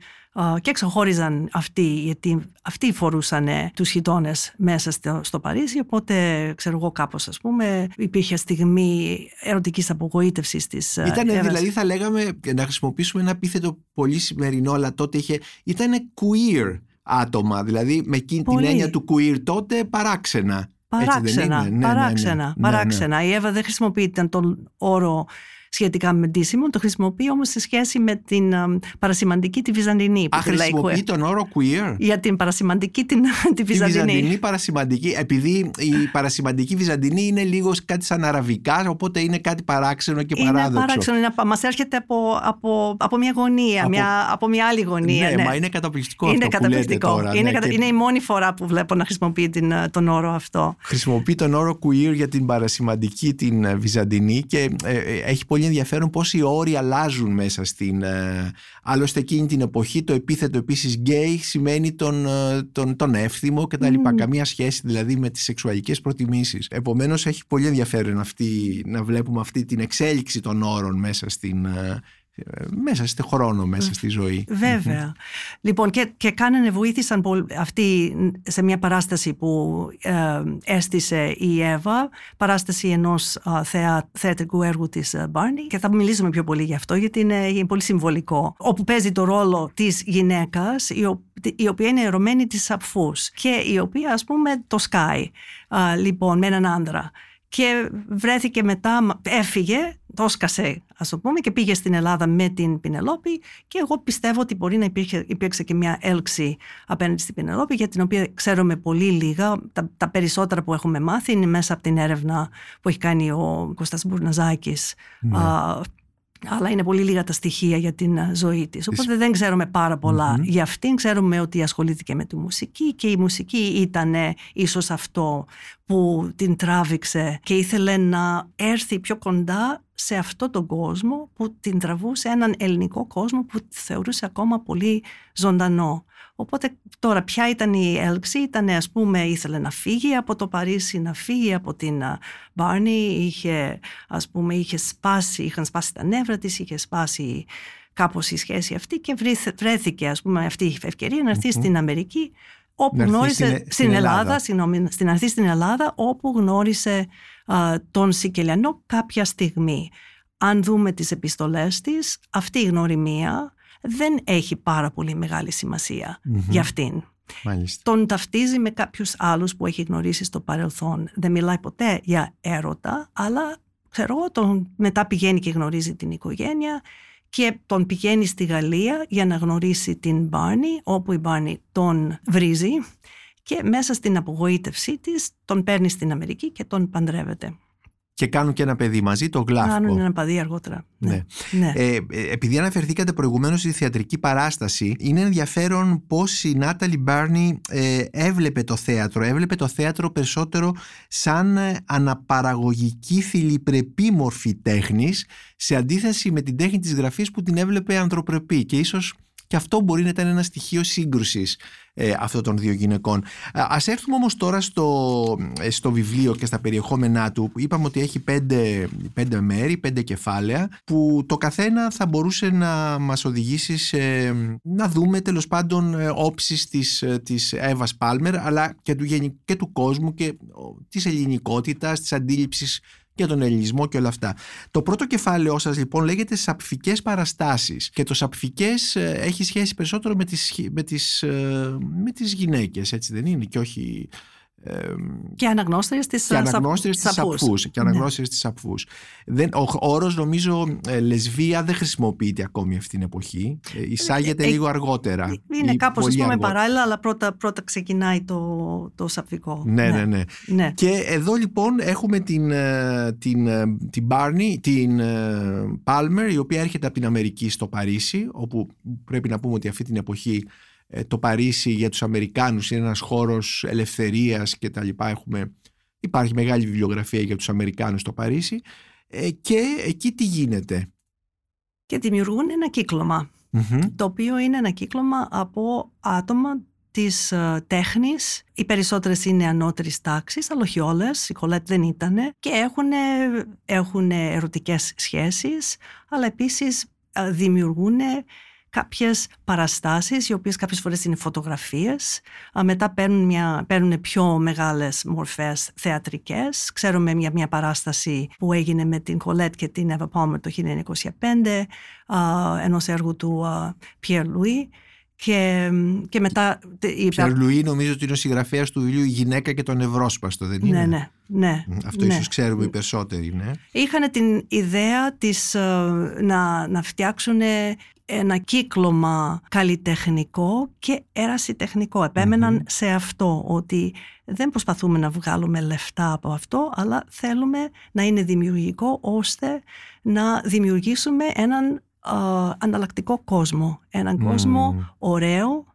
και ξεχώριζαν αυτοί γιατί αυτοί φορούσαν τους χιτώνες μέσα στο, στο Παρίσι οπότε ξέρω εγώ κάπως ας πούμε υπήρχε στιγμή ερωτικής απογοήτευσης της Ήταν δηλαδή θα λέγαμε να χρησιμοποιήσουμε ένα επίθετο πολύ σημερινό αλλά τότε είχε, ήταν queer άτομα δηλαδή με εκείνη την έννοια του queer τότε παράξενα Παράξενα, ναι, ναι, ναι, παράξενα, ναι, παράξενα. Η Εύα δεν χρησιμοποιεί τον όρο σχετικά με ντύσιμο, το χρησιμοποιεί όμως σε σχέση με την παρασημαντική τη Βυζαντινή. Α, χρησιμοποιεί τον όρο queer; Για την παρασημαντική την, τη Βυζαντινή. Τη Βυζαντινή παρασημαντική, επειδή η παρασημαντική Βυζαντινή είναι λίγο κάτι σαν αραβικά, οπότε είναι κάτι παράξενο και παράδοξο. Είναι παράξενο, είναι, μας έρχεται από, από, από μια γωνία, από, μια, από μια άλλη γωνία. Ναι, ναι. μα είναι καταπληκτικό είναι αυτό που λέτε τώρα. Είναι, ναι, κατα... είναι η μόνη φορά που βλέπω να χρησιμοποιεί την, τον όρο αυτό. Χρησιμοποιεί τον όρο queer για την παρασημαντική την ε, Βυζαντινή και ε, ε, έχει πολύ ενδιαφέρον πώς οι όροι αλλάζουν μέσα στην... Ε, άλλωστε εκείνη την εποχή το επίθετο επίσης γκέι σημαίνει τον, ε, τον, τον εύθυμο και τα λοιπά. Καμία σχέση δηλαδή με τις σεξουαλικές προτιμήσεις. Επομένως έχει πολύ ενδιαφέρον αυτή, να βλέπουμε αυτή την εξέλιξη των όρων μέσα στην, ε, μέσα στη χρόνο, μέσα στη ζωή. Βέβαια. Λοιπόν, και, και κάνανε, βοήθησαν αυτοί σε μια παράσταση που ε, έστησε η Εύα, παράσταση ενός ε, θεα, θεατρικού έργου της Μπάρνι και θα μιλήσουμε πιο πολύ γι' αυτό γιατί είναι, είναι πολύ συμβολικό. Όπου παίζει το ρόλο της γυναίκας η, η οποία είναι ερωμένη της απφούς και η οποία ας πούμε το σκάει λοιπόν με έναν άντρα και βρέθηκε μετά, έφυγε, το σκασε ας το πούμε και πήγε στην Ελλάδα με την Πινελόπη. Και εγώ πιστεύω ότι μπορεί να υπήρχε, υπήρξε και μια έλξη απέναντι στην Πινελόπη για την οποία ξέρουμε πολύ λίγα, τα, τα περισσότερα που έχουμε μάθει είναι μέσα από την έρευνα που έχει κάνει ο Κώστας Μπουρναζάκης ναι αλλά είναι πολύ λίγα τα στοιχεία για την ε, ζωή της. Οπότε δεν ξέρουμε πάρα για αυτήν. Ξέρουμε ότι ασχολήθηκε με τη μουσική και η μουσική ήταν ίσως αυτό που την τράβηξε και ήθελε να έρθει πιο κοντά σε αυτό τον κόσμο που την τραβούσε έναν ελληνικό κόσμο που θεωρούσε ακόμα πολύ ζωντανό. Οπότε τώρα ποια ήταν η έλξη, ήταν ας πούμε ήθελε να φύγει από το Παρίσι, να φύγει από την Μπάρνι, είχε ας πούμε είχε σπάσει, είχαν σπάσει τα νεύρα της, είχε σπάσει κάπως η σχέση αυτή και βρέθηκε ας πούμε αυτή η ευκαιρία να ερθει στην Αμερική όπου γνώρισε στην, Ελλάδα, Ελλάδα στην αρχή στην Ελλάδα όπου γνώρισε τον Σικελιανό κάποια στιγμή. Αν δούμε τις επιστολές της, αυτή η γνωριμία δεν έχει πάρα πολύ μεγάλη για αυτήν. Μάλιστα. Τον ταυτίζει με κάποιους άλλους που έχει γνωρίσει στο παρελθόν. Δεν μιλάει ποτέ για έρωτα, αλλά ξέρω τον μετά πηγαίνει και γνωρίζει την οικογένεια και τον πηγαίνει στη Γαλλία για να γνωρίσει την Μπάρνη, όπου η Μπάρνη τον βρίζει και μέσα στην απογοήτευσή της τον παίρνει στην Αμερική και τον παντρεύεται και κάνουν και ένα παιδί μαζί, το Γλάφκο. Κάνουν ένα παιδί αργότερα. Ναι. ναι. Ε, επειδή αναφερθήκατε προηγουμένως στη θεατρική παράσταση, είναι ενδιαφέρον πώς η Νάταλι Μπάρνι ε, έβλεπε το θέατρο. Έβλεπε το θέατρο περισσότερο σαν ε, αναπαραγωγική θηλυπρεπή μορφή τέχνης, σε αντίθεση με την τέχνη της γραφής που την έβλεπε ανθρωπρεπή και ίσως και αυτό μπορεί να ήταν ένα στοιχείο σύγκρουσης ε, αυτών των δύο γυναικών. Ας έρθουμε όμως τώρα στο, ε, στο βιβλίο και στα περιεχόμενά του. Είπαμε ότι έχει πέντε, πέντε μέρη, πέντε κεφάλαια που το καθένα θα μπορούσε να μας οδηγήσει σε, να δούμε τέλος πάντων ε, όψεις της, της Εύας Πάλμερ αλλά και του, και του κόσμου και της ελληνικότητας, της αντίληψης για τον ελληνισμό και όλα αυτά. Το πρώτο κεφάλαιό σας λοιπόν λέγεται σαπφικές παραστάσεις και το σαπφικές ε, έχει σχέση περισσότερο με τις, με τις, ε, με τις γυναίκες έτσι δεν είναι και όχι και αναγνώστριες της, και αναγνώστριες της σαπφούς. Και αναγνώστριες της σαπφούς. Δεν, ο όρος νομίζω ε, λεσβία δεν χρησιμοποιείται ακόμη αυτή την εποχή. Ε, εισάγεται ε, λίγο αργότερα. Είναι κάπως ας πούμε παράλληλα αλλά πρώτα, πρώτα ξεκινάει το, το σαπφικό. Ναι, ναι, ναι, ναι, Και εδώ λοιπόν έχουμε την, την, την Barney, την Palmer η οποία έρχεται από την Αμερική στο Παρίσι όπου πρέπει να πούμε ότι αυτή την εποχή ε, το Παρίσι για τους Αμερικάνους είναι ένας χώρος ελευθερίας και τα λοιπά. Έχουμε, υπάρχει μεγάλη βιβλιογραφία για τους Αμερικάνους στο Παρίσι. Ε, και εκεί τι γίνεται; Και δημιουργούν ένα το οποίο είναι ένα κύκλωμα από άτομα της ε, τέχνης. Οι περισσότερες είναι ανώτερης τάξης αλλά όχι όλες, η Κολέτ δεν ήταν και έχουν, έχουν ερωτικές σχέσεις αλλά επίσης δημιουργούν κάποιες παραστάσεις οι οποίες κάποιες φορές είναι φωτογραφίες μετά παίρνουν, μια, παίρνουν πιο μεγάλες μορφές θεατρικές ξέρουμε μια, μια παράσταση που έγινε με την Κολέτ και την Εύα Πόμερ το 1925 ενός έργου του Πιέρ Λουί και, και μετά. Η Πιέρ Λουί νομίζω ότι είναι ο συγγραφέας του βιβλίου Η γυναίκα και τον Ευρώσπαστο, δεν είναι; Ναι, ναι. ναι Αυτό ναι. ίσως ξέρουμε οι περισσότεροι, ναι. Είχαν την ιδέα της, να, να φτιάξουν ένα κύκλωμα καλλιτεχνικό και ερασιτεχνικό. σε αυτό ότι δεν προσπαθούμε να βγάλουμε λεφτά από αυτό, αλλά θέλουμε να είναι δημιουργικό ώστε να δημιουργήσουμε έναν ανταλλακτικό κόσμο. Έναν κόσμο ωραίο,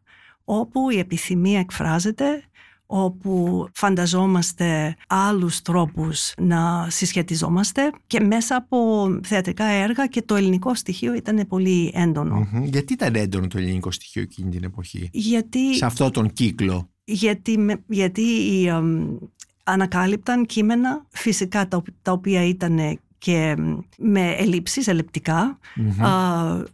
όπου η επιθυμία εκφράζεται, όπου φανταζόμαστε άλλους τρόπους να συσχετιζόμαστε και μέσα από θεατρικά έργα και το ελληνικό στοιχείο ήταν πολύ Γιατί ήταν έντονο το ελληνικό στοιχείο εκείνη την εποχή, γιατί, σε αυτό τον κύκλο; Γιατί, γιατί ανακάλυπταν κείμενα φυσικά τα, τα οποία ήταν και με ελλείψεις,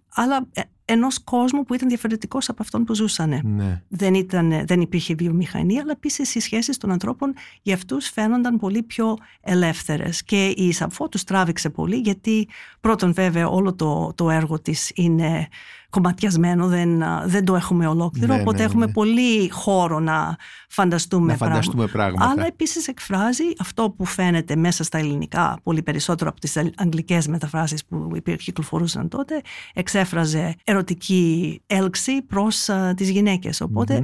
αλλά ε, ενός κόσμου που ήταν διαφορετικός από αυτόν που ζούσαν. Ναι. Δεν, ήταν, δεν υπήρχε βιομηχανία, αλλά επίσης οι σχέσεις των ανθρώπων για αυτούς φαίνονταν πολύ πιο ελεύθερες. Και η Σαμφό τους τράβηξε πολύ, γιατί πρώτον, βέβαια, όλο το, το έργο της είναι κομματιασμένο, δεν, δεν το έχουμε ολόκληρο, ναι, οπότε ναι, έχουμε ναι. πολύ χώρο να φανταστούμε, να φανταστούμε πράγματα. Αλλά επίσης εκφράζει αυτό που φαίνεται μέσα στα ελληνικά, πολύ περισσότερο από τις αγγλικές μεταφράσεις που κυκλοφορούσαν τότε, εξέφραζε ερωτική έλξη προς α, τις γυναίκες.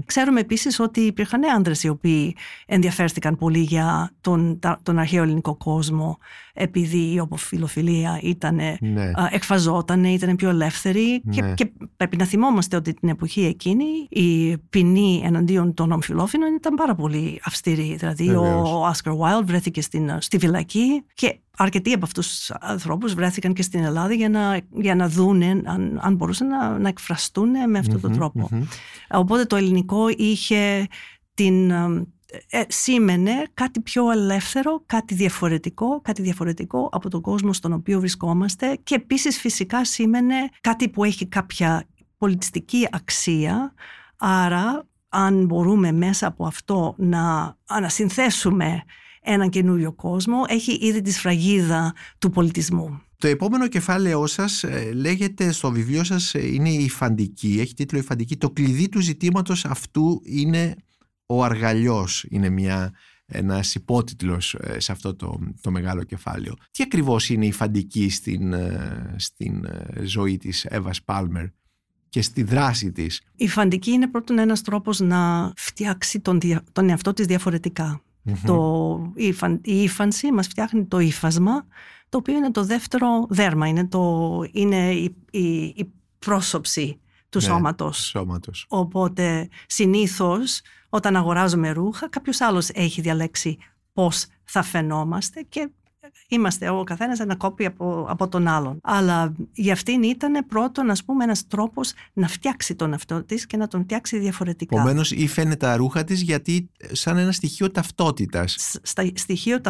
ξέρουμε επίσης ότι υπήρχαν άντρες οι οποίοι ενδιαφέρθηκαν πολύ για τον, τον αρχαίο ελληνικό κόσμο επειδή η οποφιλοφιλία ήταν, ναι. εκφαζόταν, ήταν πιο ελεύθερη και, και πρέπει να θυμόμαστε ότι την εποχή εκείνη η ποινή εναντίον των ομοφιλόφιλων ήταν πάρα πολύ αυστηρή. Δηλαδή ο Άσκαρ Βάιλ βρέθηκε στην, στη φυλακή και αρκετοί από αυτούς τους ανθρώπους βρέθηκαν και στην Ελλάδα για να, για να δούνε αν, αν μπορούσαν να, να εκφραστούν με αυτόν τον τροπο Οπότε το ελληνικό είχε την, ε, σήμαινε κάτι πιο ελεύθερο, κάτι διαφορετικό, κάτι διαφορετικό από τον κόσμο στον οποίο βρισκόμαστε και επίσης φυσικά σήμαινε κάτι που έχει κάποια πολιτιστική αξία, άρα αν μπορούμε μέσα από αυτό να ανασυνθέσουμε έναν καινούριο κόσμο, έχει ήδη τη σφραγίδα του πολιτισμού. Το επόμενο κεφάλαιό σας ε, λέγεται στο βιβλίο σας ε, είναι η φαντική, έχει τίτλο η φαντική. Το κλειδί του ζητήματος αυτού είναι ο αργαλιός είναι μια, ένας υπότιτλος ε, σε αυτό το, το μεγάλο κεφάλαιο. Τι ακριβώς είναι η φαντική στην, ε, στην ε, ζωή της Εύας Πάλμερ και στη δράση της; Η φαντική είναι πρώτον ένας τρόπος να φτιάξει τον, τον εαυτό της διαφορετικά. Το, η, η ύφανση μας φτιάχνει το ύφασμα, το οποίο είναι το δεύτερο δέρμα, είναι, το, είναι η, η, η πρόσωψη του ναι, σώματος. σώματος. Οπότε συνήθως όταν αγοράζουμε ρούχα κάποιος άλλος έχει διαλέξει πώς θα φαινόμαστε και είμαστε ο καθένας ένα κόπι από, από τον άλλον. Αλλά για αυτήν ήταν πρώτον, ας πούμε, ένας τρόπος να φτιάξει τον αυτό της και να τον φτιάξει διαφορετικά. Επομένως, ήφαινε τα ρούχα της γιατί σαν ένα στοιχείο ταυτότητας. Στα, στοιχείο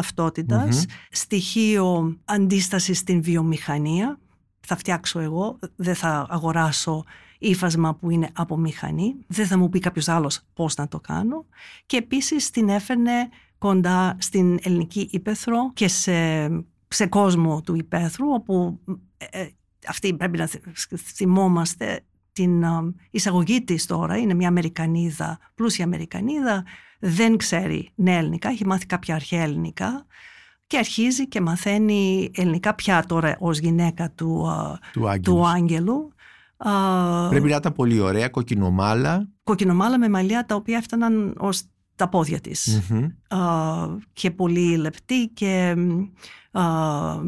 στοιχείο αντίστασης στην βιομηχανία. Θα φτιάξω εγώ, δεν θα αγοράσω ύφασμα που είναι από μηχανή. Δεν θα μου πει κάποιος άλλος πώς να το κάνω. Και επίσης την έφερνε κοντά στην ελληνική ύπεθρο και σε, σε κόσμο του υπαίθρου όπου ε, ε αυτή πρέπει να θυμόμαστε την ε, εισαγωγή της τώρα είναι μια Αμερικανίδα, πλούσια Αμερικανίδα δεν ξέρει νέα ελληνικά, έχει μάθει κάποια αρχαία ελληνικά και αρχίζει και μαθαίνει ελληνικά πια τώρα ως γυναίκα του, ε, του, Άγγελου. Πρέπει να ήταν πολύ ωραία, κοκκινομάλα. Κοκκινομάλα με μαλλιά τα οποία έφταναν ως τα πόδια της και πολύ λεπτή και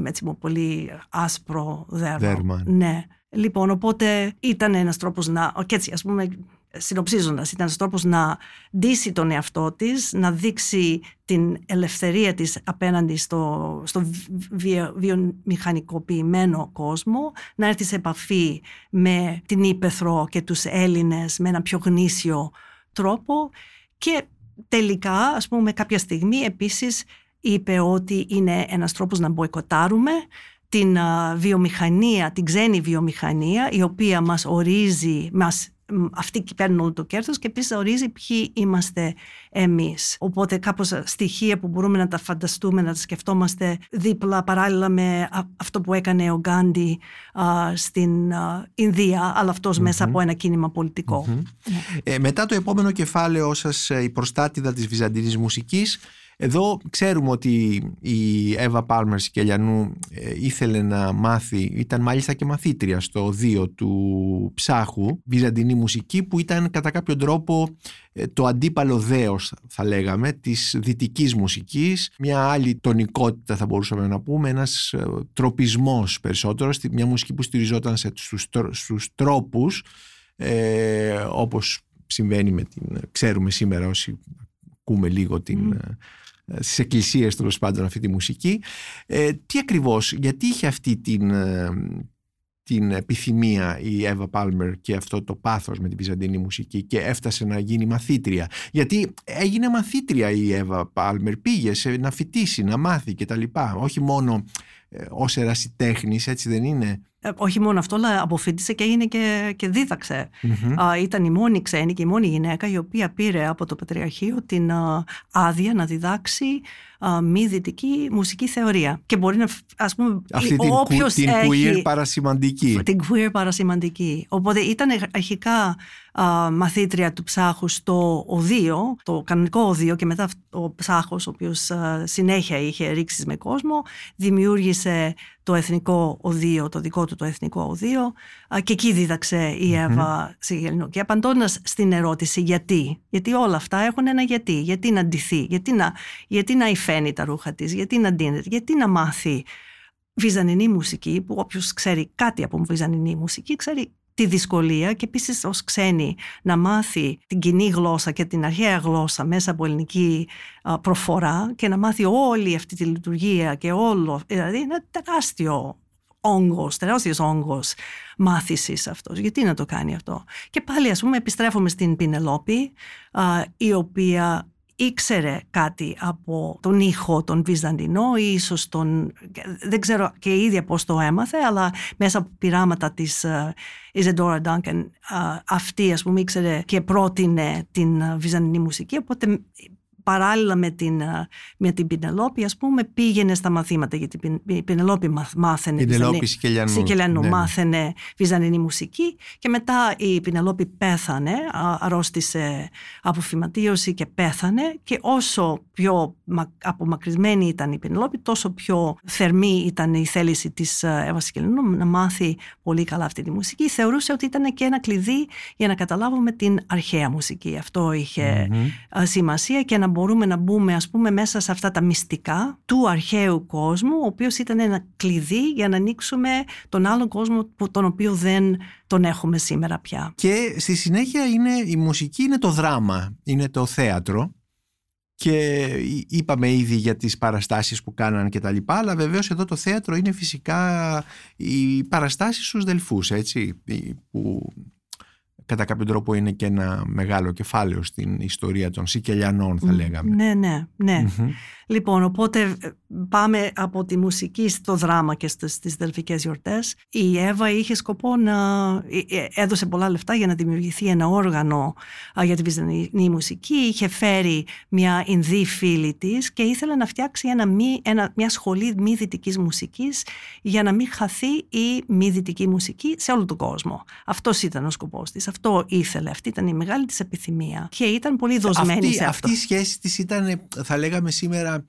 έτσι πολύ άσπρο δέρμα. δέρμα. Ναι. Λοιπόν, οπότε ήταν ένας τρόπος να, και έτσι ας πούμε συνοψίζοντας, ήταν ένας τρόπος να ντύσει τον εαυτό της, να δείξει την ελευθερία της απέναντι στο, στο βιομηχανικοποιημένο κόσμο, να έρθει σε επαφή με την Ήπεθρο και τους Έλληνες με ένα πιο γνήσιο τρόπο και τελικά, ας πούμε, κάποια στιγμή επίσης είπε ότι είναι ένας τρόπος να μποϊκοτάρουμε την βιομηχανία, την ξένη βιομηχανία, η οποία μας ορίζει, μας αυτοί παίρνουν όλο το κέρδος και επίσης ορίζει ποιοι είμαστε εμείς. Οπότε κάπως στοιχεία που μπορούμε να τα φανταστούμε, να τα σκεφτόμαστε δίπλα παράλληλα με αυτό που έκανε ο Γκάντι στην Ινδία, αλλά μέσα από ένα κίνημα Ε, μετά το επόμενο κεφάλαιο σας, η προστάτηδα της βυζαντινής μουσικής, εδώ ξέρουμε ότι η Εύα Πάλμερ Σικελιανού ε, ήθελε να μάθει, ήταν μάλιστα και μαθήτρια στο οδείο του ψάχου, βυζαντινή μουσική που ήταν κατά κάποιο τρόπο ε, το αντίπαλο δέος θα λέγαμε της δυτικής μουσικής, μια άλλη τονικότητα θα μπορούσαμε να πούμε, ένας ε, τροπισμός περισσότερο, μια μουσική που στηριζόταν σε, στους, στους τρόπους ε, όπως συμβαίνει με την, ξέρουμε σήμερα όσοι ακούμε λίγο την, στις εκκλησίες τέλος πάντων αυτή τη μουσική. Ε, τι ακριβώς, γιατί είχε αυτή την, ε, την επιθυμία η Εύα Πάλμερ και αυτό το πάθος με την Βυζαντινή μουσική και έφτασε να γίνει μαθήτρια; Γιατί έγινε μαθήτρια η Εύα Πάλμερ, πήγε σε, να φοιτήσει, να μάθει κτλ. Όχι μόνο ε, ως ερασιτέχνης, έτσι δεν είναι; Ε, όχι μόνο αυτό, αλλά αποφύτησε και έγινε και, και διδαξε ήταν η μόνη ξένη και η μόνη γυναίκα η οποία πήρε από το Πατριαρχείο την άδεια να διδάξει μη δυτική μουσική θεωρία. Και μπορεί να, ας πούμε, Αυτή την, όποιος την έχει, queer παρασημαντική. Την queer παρασημαντική. Οπότε ήταν αρχικά μαθήτρια του ψάχου στο οδείο, το κανονικό οδείο και μετά ο ψάχος, ο οποίος συνέχεια είχε ρίξει με κόσμο, δημιούργησε το εθνικό οδείο, το δικό του το εθνικό οδείο. Και εκεί δίδαξε η Εύα mm-hmm. Και απαντώντας στην ερώτηση γιατί, γιατί όλα αυτά έχουν ένα γιατί, γιατί να ντυθεί, γιατί να, γιατί να υφαίνει τα ρούχα της, γιατί να ντύνεται, γιατί να μάθει; Βυζανινή μουσική που όποιος ξέρει κάτι από βυζανινή μουσική ξέρει τη δυσκολία και επίσης ως ξένη να μάθει την κοινή γλώσσα και την αρχαία γλώσσα μέσα από ελληνική προφορά και να μάθει όλη αυτή τη λειτουργία και όλο, δηλαδή είναι τεράστιο όγκος, τεράστιος όγκος μάθησης αυτός. Γιατί να το κάνει αυτό; Και πάλι ας πούμε επιστρέφουμε στην Πινελόπη η οποία ήξερε κάτι από τον ήχο τον Βυζαντινό ή ίσως τον, δεν ξέρω και η ίδια πώς το έμαθε αλλά μέσα από πειράματα της Ιζεντόρα Ντάνκεν αυτή ας πούμε ήξερε και πρότεινε την Βυζαντινή μουσική οπότε παράλληλα με την, με την Πινελόπη, ας πούμε, πήγαινε στα μαθήματα, γιατί η Πινελόπη μάθαινε Πινελόπη Σικελιανού, ναι, ναι. μάθαινε βυζαντινή μουσική και μετά η Πινελόπη πέθανε, αρρώστησε από φυματίωση και πέθανε και όσο πιο απομακρυσμένη ήταν η Πινελόπη, τόσο πιο θερμή ήταν η θέληση της Εύας Σικελιανού να μάθει πολύ καλά αυτή τη μουσική. Θεωρούσε ότι ήταν και ένα κλειδί για να καταλάβουμε την αρχαία μουσική. Αυτό σημασία και να μπορούμε να μπούμε ας πούμε μέσα σε αυτά τα μυστικά του αρχαίου κόσμου ο οποίος ήταν ένα κλειδί για να ανοίξουμε τον άλλο κόσμο που, τον οποίο δεν τον έχουμε σήμερα πια. Και στη συνέχεια είναι, η μουσική είναι το δράμα, είναι το θέατρο και είπαμε ήδη για τις παραστάσεις που κάναν και τα λοιπά αλλά βεβαίως εδώ το θέατρο είναι φυσικά οι παραστάσεις στους Δελφούς έτσι που κατά κάποιο τρόπο είναι και ένα μεγάλο κεφάλαιο στην ιστορία των Σικελιανών θα λέγαμε. Ναι, ναι, ναι. Λοιπόν, οπότε ε, πάμε από τη μουσική στο δράμα και στις δελφικές γιορτές. Η Εύα είχε σκοπό να ε, ε, έδωσε πολλά λεφτά για να δημιουργηθεί ένα όργανο για τη βυζαντινή μουσική. Είχε φέρει μια Ινδή φίλη της και ήθελε να φτιάξει ένα μη, ένα, μια σχολή μη δυτικής μουσικής για να μην χαθεί η μη δυτική μουσική σε όλο τον κόσμο. Αυτός ήταν ο σκοπός της. Αυτό ήθελε. Αυτή ήταν η μεγάλη της επιθυμία και ήταν πολύ δοσμένη αυτή, σε αυτό. Αυτή η σχέση της ήταν, θα λέγαμε σήμερα,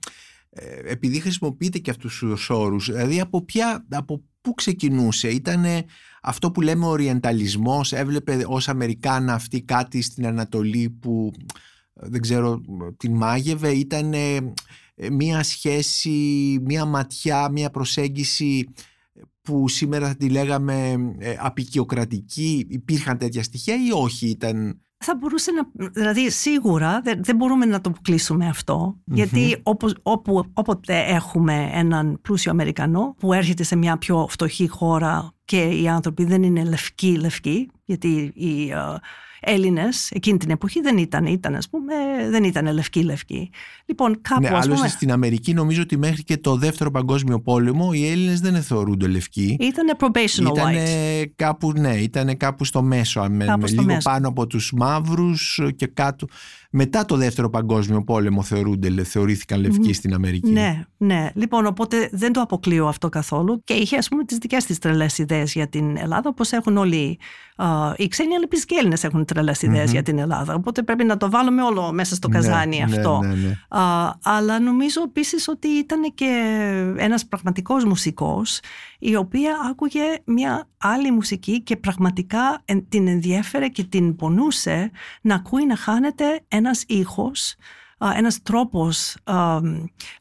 ε, επειδή χρησιμοποιείται και αυτούς τους όρους, δηλαδή από, ποια, από πού ξεκινούσε, ήταν αυτό που λέμε οριενταλισμός, έβλεπε ως Αμερικάνα αυτή κάτι στην Ανατολή που δεν ξέρω την μάγευε, ήταν μία σχέση, μία ματιά, μία προσέγγιση που σήμερα θα τη λέγαμε ε, απεικιοκρατική, υπήρχαν τέτοια στοιχεία ή όχι ήταν θα μπορούσε να. Δηλαδή, σίγουρα δεν, δεν μπορούμε να το κλείσουμε γιατί όπου, όπου, όποτε έχουμε έναν πλούσιο Αμερικανό που έρχεται σε μια πιο φτωχή χώρα και οι άνθρωποι δεν είναι λευκοί-λευκοί, γιατί οι, ε, Έλληνες εκείνη την εποχή δεν ήταν, ήταν ας πούμε, δεν ήταν λευκοί-λευκοί. Λοιπόν, κάπου ναι, ας πούμε. στην Αμερική νομίζω ότι μέχρι και το δεύτερο παγκόσμιο πόλεμο οι Έλληνες δεν θεωρούνται λευκοί. Ήταν probational ήτανε white. Κάπου, ναι, ήταν κάπου στο μέσο, με, λίγο μέσο. πάνω από τους μαύρους και κάτω. Μετά το δεύτερο παγκόσμιο πόλεμο θεωρούνται, θεωρήθηκαν λευκοί στην Αμερική. Ναι, ναι. Λοιπόν, οπότε δεν το αποκλείω αυτό καθόλου και είχε ας πούμε τις δικές της τρελές ιδέες για την Ελλάδα, όπως έχουν όλοι οι ξένοι, αλλά επίση και οι Έλληνες έχουν τρελές για την Ελλάδα. Οπότε πρέπει να το βάλουμε όλο μέσα στο ναι, καζάνι ναι, αυτό. Ναι, ναι, αλλά νομίζω επίσης ότι ήταν και ένας πραγματικός μουσικός, η οποία άκουγε μια άλλη μουσική και πραγματικά την ενδιέφερε και την πονούσε να ακούει να χάνεται ένας ήχος ένας τρόπος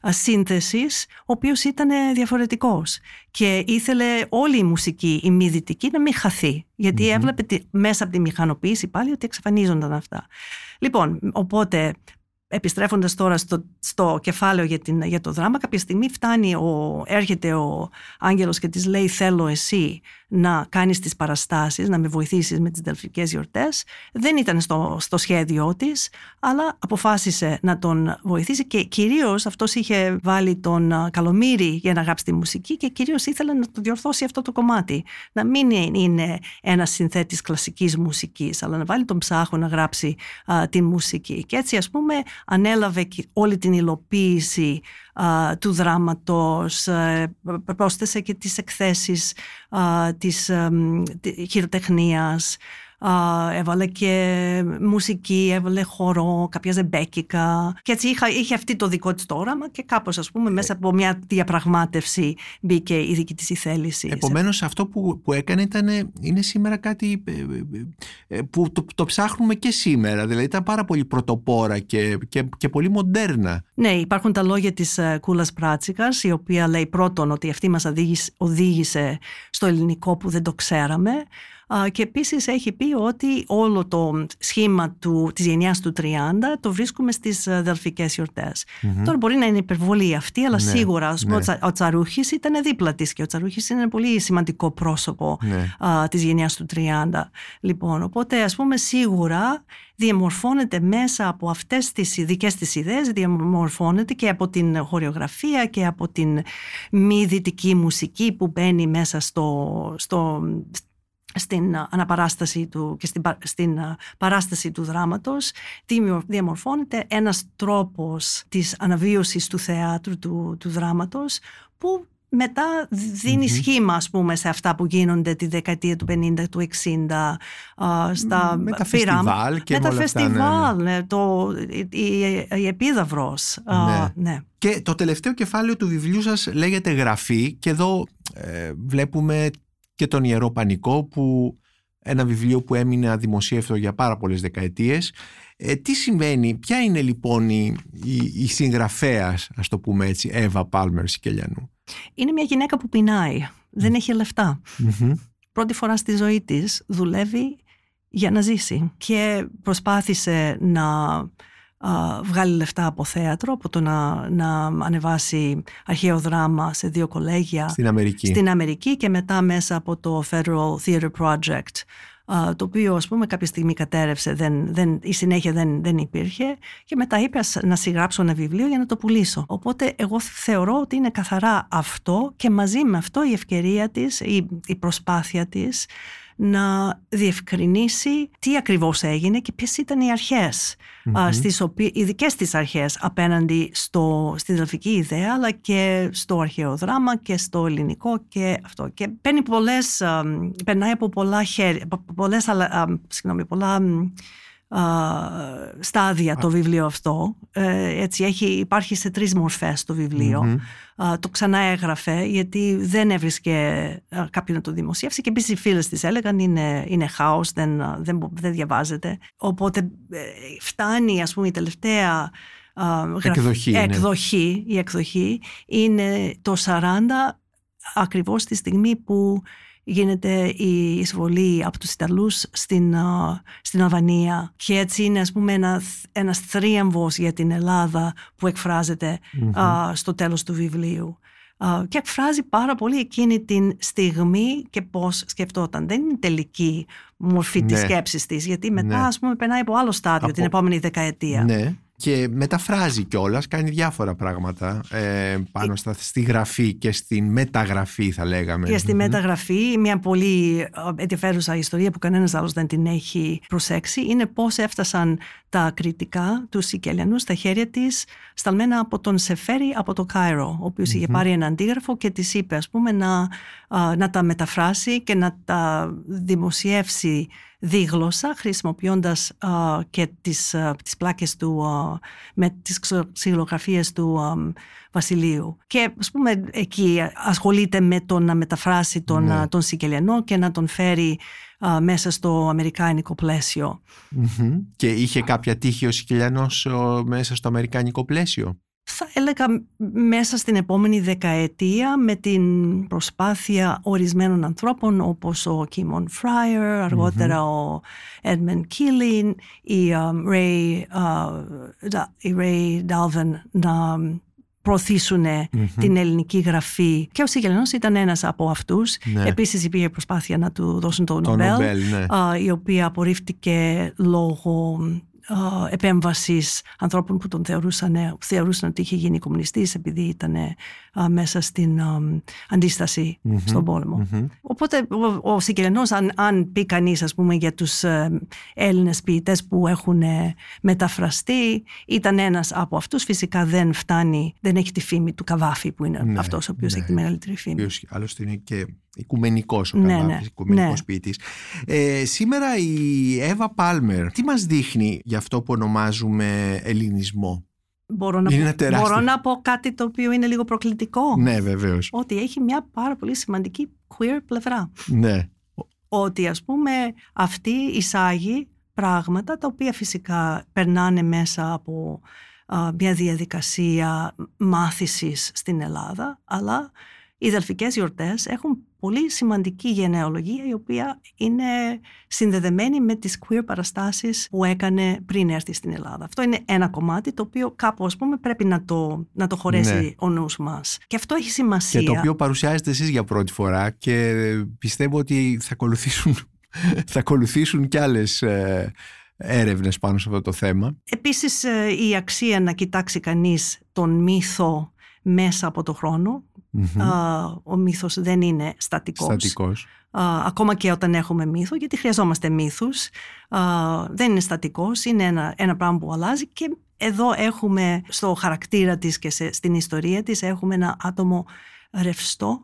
σύνθεσης ο οποίος ήταν διαφορετικός. Και ήθελε όλη η μουσική, η μη δυτική να μην χαθεί. Γιατί έβλεπε μέσα από τη μηχανοποίηση πάλι ότι εξαφανίζονταν αυτά. Λοιπόν, οπότε επιστρέφοντας τώρα στο, στο κεφάλαιο για, την, για το δράμα, κάποια στιγμή φτάνει, ο, έρχεται ο άγγελος και της λέει θέλω εσύ να κάνεις τις παραστάσεις, να με βοηθήσεις με τις δελφικές γιορτές. Δεν ήταν στο, στο σχέδιό της, αλλά αποφάσισε να τον βοηθήσει και κυρίως αυτός είχε βάλει τον Καλομύρη για να γράψει τη μουσική και κυρίως ήθελε να το διορθώσει αυτό το κομμάτι. Να μην είναι ένας συνθέτης κλασικής μουσικής, αλλά να βάλει τον ψάχο να γράψει τη μουσική. Και έτσι ας πούμε ανέλαβε όλη την υλοποίηση του δράματος, ε, πρόσθεσε και τις εκθέσεις της χειροτεχνίας, έβαλε και μουσική, έβαλε χορό, κάποια ζεμπέκικα και έτσι είχε, είχε αυτή το δικό της το όραμα και κάπως ας πούμε μέσα από μια διαπραγμάτευση μπήκε η δική της η θέληση. Επομένως αυτό που, που έκανε ήταν, είναι σήμερα κάτι ε, ε, που το, το ψάχνουμε και σήμερα, δηλαδή ήταν πάρα πολύ πρωτοπόρα και, και, και πολύ μοντέρνα. Ναι, υπάρχουν τα λόγια της ε, Κούλας Πράτσικας η οποία λέει πρώτον ότι αυτή μας οδήγησε στο ελληνικό που δεν το ξέραμε και επίσης έχει πει ότι όλο το σχήμα του, της γενιάς του 30 το βρίσκουμε στις ε, δελφικές γιορτές. Τώρα μπορεί να είναι υπερβολή αυτή, αλλά ναι, σίγουρα ναι. ο Τσαρούχης ήταν δίπλα της και ο Τσαρούχης είναι ένα πολύ σημαντικό πρόσωπο ναι. α, της γενιάς του 30. Λοιπόν, οπότε ας πούμε σίγουρα διαμορφώνεται μέσα από αυτές τις δικές της ιδέες, διαμορφώνεται και από την χορεογραφία και από την μη δυτική μουσική που μπαίνει μέσα στο, στο, στην ε, αναπαράσταση του και στην, στην ε, παράσταση του δράματος διαμορφώνεται ένας τρόπος της αναβίωσης του θεάτρου του, του δράματος που μετά δίνει σχήμα ας πούμε σε αυτά που γίνονται τη δεκαετία του 50, του 60 uh, στα με τα φεστιβάλ και με τα ναι, φεστιβάλ, ναι. ναι, το, η, η επίδαυρος. Ναι. ναι. Και το τελευταίο κεφάλαιο του βιβλίου σας λέγεται γραφή και εδώ ε, βλέπουμε και τον Ιερό Πανικό που ένα βιβλίο που έμεινε αδημοσίευτο για πάρα πολλές δεκαετίες. Ε, τι συμβαίνει, ποια είναι λοιπόν η, η, η συγγραφέας, ας το πούμε έτσι, Εύα Πάλμερ Σικελιανού; Είναι μια γυναίκα που πεινάει, δεν έχει Πρώτη φορά στη ζωή της δουλεύει για να ζήσει και προσπάθησε να βγάλει λεφτά από θέατρο, από το να, να ανεβάσει αρχαίο δράμα σε δύο κολέγια στην Αμερική. στην Αμερική και μετά μέσα από το Federal Theatre Project το οποίο ας πούμε κάποια στιγμή κατέρευσε, δεν, δεν, η συνέχεια δεν, δεν υπήρχε και μετά είπε να συγγράψω ένα βιβλίο για να το πουλήσω. Οπότε εγώ θεωρώ ότι είναι καθαρά αυτό και μαζί με αυτό η ευκαιρία της, η, η προσπάθεια της να διευκρινίσει τι ακριβώς έγινε και ποιες ήταν οι αρχές, mm-hmm. στις οποίες, οι δικές της αρχές απέναντι στο, στη δελφική ιδέα αλλά και στο αρχαίο δράμα και στο ελληνικό και αυτό. Και παίρνει πολλές, περνάει από πολλά χέρια, πολλές, συγγνώμη, πολλά στάδια το βιβλίο αυτό. Ε, έτσι έχει, υπάρχει σε τρεις μορφές το βιβλιο το ξανά έγραφε γιατί δεν έβρισκε κάποιον να το δημοσίευσει και επίσης οι φίλες της έλεγαν είναι, είναι χάος, δεν, δεν, δεν διαβάζεται. Οπότε ε, φτάνει ας πούμε η τελευταία εκδοχή, εκδοχή, η εκδοχή είναι το 40 ακριβώς τη στιγμή που γίνεται η εισβολή από τους Ιταλούς στην, στην Αλβανία και έτσι είναι ας πούμε ένα, ένας θρίαμβος για την Ελλάδα που εκφραζεται στο τέλος του βιβλίου. και εκφράζει πάρα πολύ εκείνη την στιγμή και πώς σκεφτόταν. Δεν είναι τελική μορφή ναι. της σκέψης της, γιατί μετά ναι. ας πούμε περνάει από άλλο στάδιο την επόμενη δεκαετία. Ναι και μεταφράζει κιόλας, κάνει διάφορα πράγματα ε, πάνω στα, στη γραφή και στην μεταγραφή θα λέγαμε. Και στη μεταγραφή, μια πολύ ε, ενδιαφέρουσα ιστορία που κανένας άλλος δεν την έχει προσέξει είναι πώς έφτασαν τα κριτικά τους Σικελιανού στα χέρια της σταλμένα από τον Σεφέρη από το Κάιρο, ο οποιος είχε πάρει ένα αντίγραφο και της είπε ας πούμε να, να τα μεταφράσει και να τα δημοσιεύσει δίγλωσσα χρησιμοποιώντας και τις, τις πλάκες του με τις ξυλογραφίες του Βασιλείου. Και ας πούμε εκεί ασχολείται με το να μεταφράσει τον, ναι. τον Σικελιανό και να τον φέρει μέσα στο αμερικάνικο Και είχε κάποια τύχη ο Σικελιανός μέσα στο αμερικάνικο πλαίσιο; Θα έλεγα μέσα στην επόμενη δεκαετία με την προσπάθεια ορισμένων ανθρώπων όπως ο Κίμον Φράιερ, αργότερα ο Edmund Keeling, η Ray, η Ray Dalvin να προωθησουν την ελληνική γραφή και ο Σιγελενός ήταν ένας από αυτούς. Ναι. Επίσης υπήρχε προσπάθεια να του δώσουν το, το Νομπέλ, ναι. η οποία απορρίφθηκε λόγω επέμβασης ανθρώπων που τον θεωρούσαν, θεωρούσαν ότι είχε γίνει κομμουνιστής επειδή ήταν μέσα στην αντισταση στον πολεμο Οπότε ο, ο αν, αν πει κανείς ας πούμε για τους ε, Έλληνες ποιητές που έχουν ε, μεταφραστεί ήταν ένας από αυτούς. Φυσικά δεν φτάνει, δεν έχει τη φήμη του Καβάφη που είναι ναι, αυτός ο οποίος ναι. έχει τη μεγαλύτερη φήμη. Άλλωστε είναι και οικουμενικός ο ναι, Καβάφης, ναι, οικουμενικός ναι. ποιητής. Ε, σήμερα η Εύα Πάλμερ τι μας δείχνει για αυτό που ονομάζουμε ελληνισμό; Μπορώ να, πω, μπορώ να πω κάτι το οποίο είναι λίγο προκλητικό. Ναι, βεβαίως. Ότι έχει μια πάρα πολύ σημαντική queer πλευρά. Ναι. Ότι ας πούμε αυτή εισάγει πράγματα τα οποία φυσικά περνάνε μέσα από μια διαδικασία μάθησης στην Ελλάδα, αλλά οι δελφικές γιορτές έχουν πολύ σημαντική γενεολογία η οποία είναι συνδεδεμένη με τις queer παραστάσεις που έκανε πριν έρθει στην Ελλάδα. Αυτό είναι ένα κομμάτι το οποίο κάπου ας πούμε πρέπει να το, να το χωρέσει ναι. ο νους μας. Και αυτό έχει σημασία. Και το οποίο παρουσιάζετε εσείς για πρώτη φορά και πιστεύω ότι θα ακολουθήσουν, θα ακολουθήσουν κι άλλες ε, έρευνες πάνω σε αυτό το θέμα. Επίσης ε, η αξία να κοιτάξει κανείς τον μύθο μέσα από το χρόνο ο μύθος δεν είναι στατικός. Στατικός. ακόμα και όταν έχουμε μύθο, γιατί χρειαζόμαστε μύθους. δεν είναι στατικός, είναι ένα, ένα πράγμα που αλλάζει και εδώ έχουμε στο χαρακτήρα της και στην ιστορία της έχουμε ένα άτομο ρευστό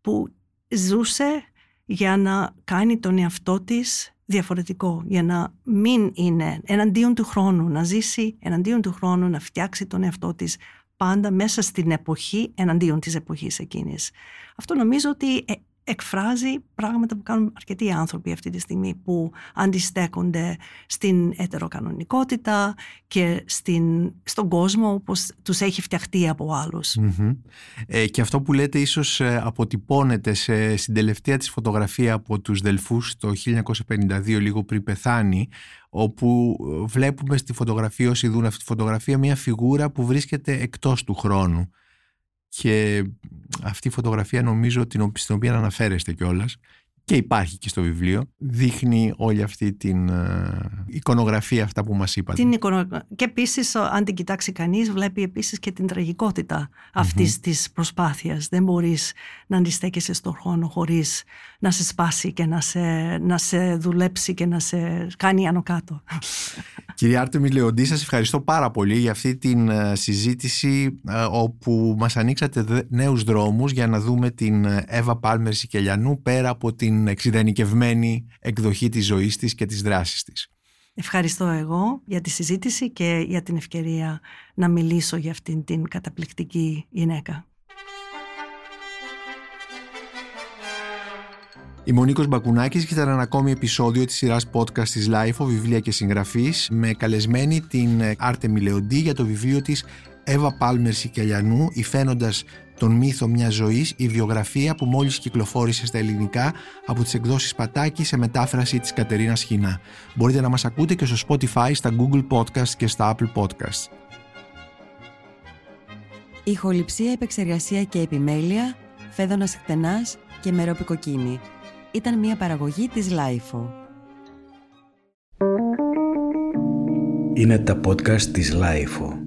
που ζούσε για να κάνει τον εαυτό της διαφορετικό, για να μην είναι εναντίον του χρόνου, να ζήσει εναντίον του χρόνου, να φτιάξει τον εαυτό της πάντα μέσα στην εποχή εναντίον της εποχής εκείνης. Αυτό νομίζω ότι ε, εκφράζει πράγματα που κάνουν αρκετοί άνθρωποι αυτή τη στιγμή που αντιστέκονται στην ετεροκανονικότητα και στην, στον κόσμο όπως τους έχει φτιαχτεί από Ε, και αυτό που λέτε ίσως ε, αποτυπώνεται σε, στην τελευταία της φωτογραφία από τους Δελφούς το 1952 λίγο πριν πεθάνει όπου ε, βλέπουμε στη φωτογραφία όσοι δουν αυτή τη φωτογραφία μια φιγούρα που βρίσκεται εκτός του χρόνου. Και αυτή η φωτογραφία νομίζω την, στην οποία αναφέρεστε κιόλας και υπάρχει και στο βιβλίο, δείχνει όλη αυτή την uh, εικονογραφία αυτά που μας είπατε. Την εικονο... Και επίσης αν την κοιτάξει κανείς βλέπει επίσης και την τραγικότητα αυτής mm-hmm. της προσπάθειας. Δεν μπορείς να αντιστέκεσαι στον χρόνο χωρίς να σε σπάσει και να σε, να σε δουλέψει και να σε κάνει άνω κάτω. Κυρία Άρτεμι Λεοντή, σας ευχαριστώ πάρα πολύ για αυτή την ε, συζήτηση ε, όπου μας ανοίξατε νέους δρόμους για να δούμε την Εύα Πάλμερ Σικελιανού πέρα από την εξειδανικευμένη εκδοχή της ζωής της και της δράσης της. Ευχαριστώ εγώ για τη συζήτηση και για την ευκαιρία να μιλήσω για αυτήν την καταπληκτική γυναίκα. Η Μονίκος Μπακουνάκης ήταν ένα ακόμη επεισόδιο της σειράς podcast της LIFO, βιβλία και συγγραφής, με καλεσμένη την Άρτε Μιλεοντή για το βιβλίο της Εύα Πάλμερ Σικελιανού, υφαίνοντας τον μύθο μιας ζωής, η βιογραφία που μόλις κυκλοφόρησε στα ελληνικά από τις εκδόσεις Πατάκη σε μετάφραση της Κατερίνα Χινά. Μπορείτε να μας ακούτε και στο Spotify, στα Google Podcast και στα Apple Podcast. Ηχοληψία, επεξεργασία και επιμέλεια, φέδωνας χτενάς και μερόπικοκίνη ήταν μια παραγωγή της Lifeo. Είναι τα podcast της Lifeo.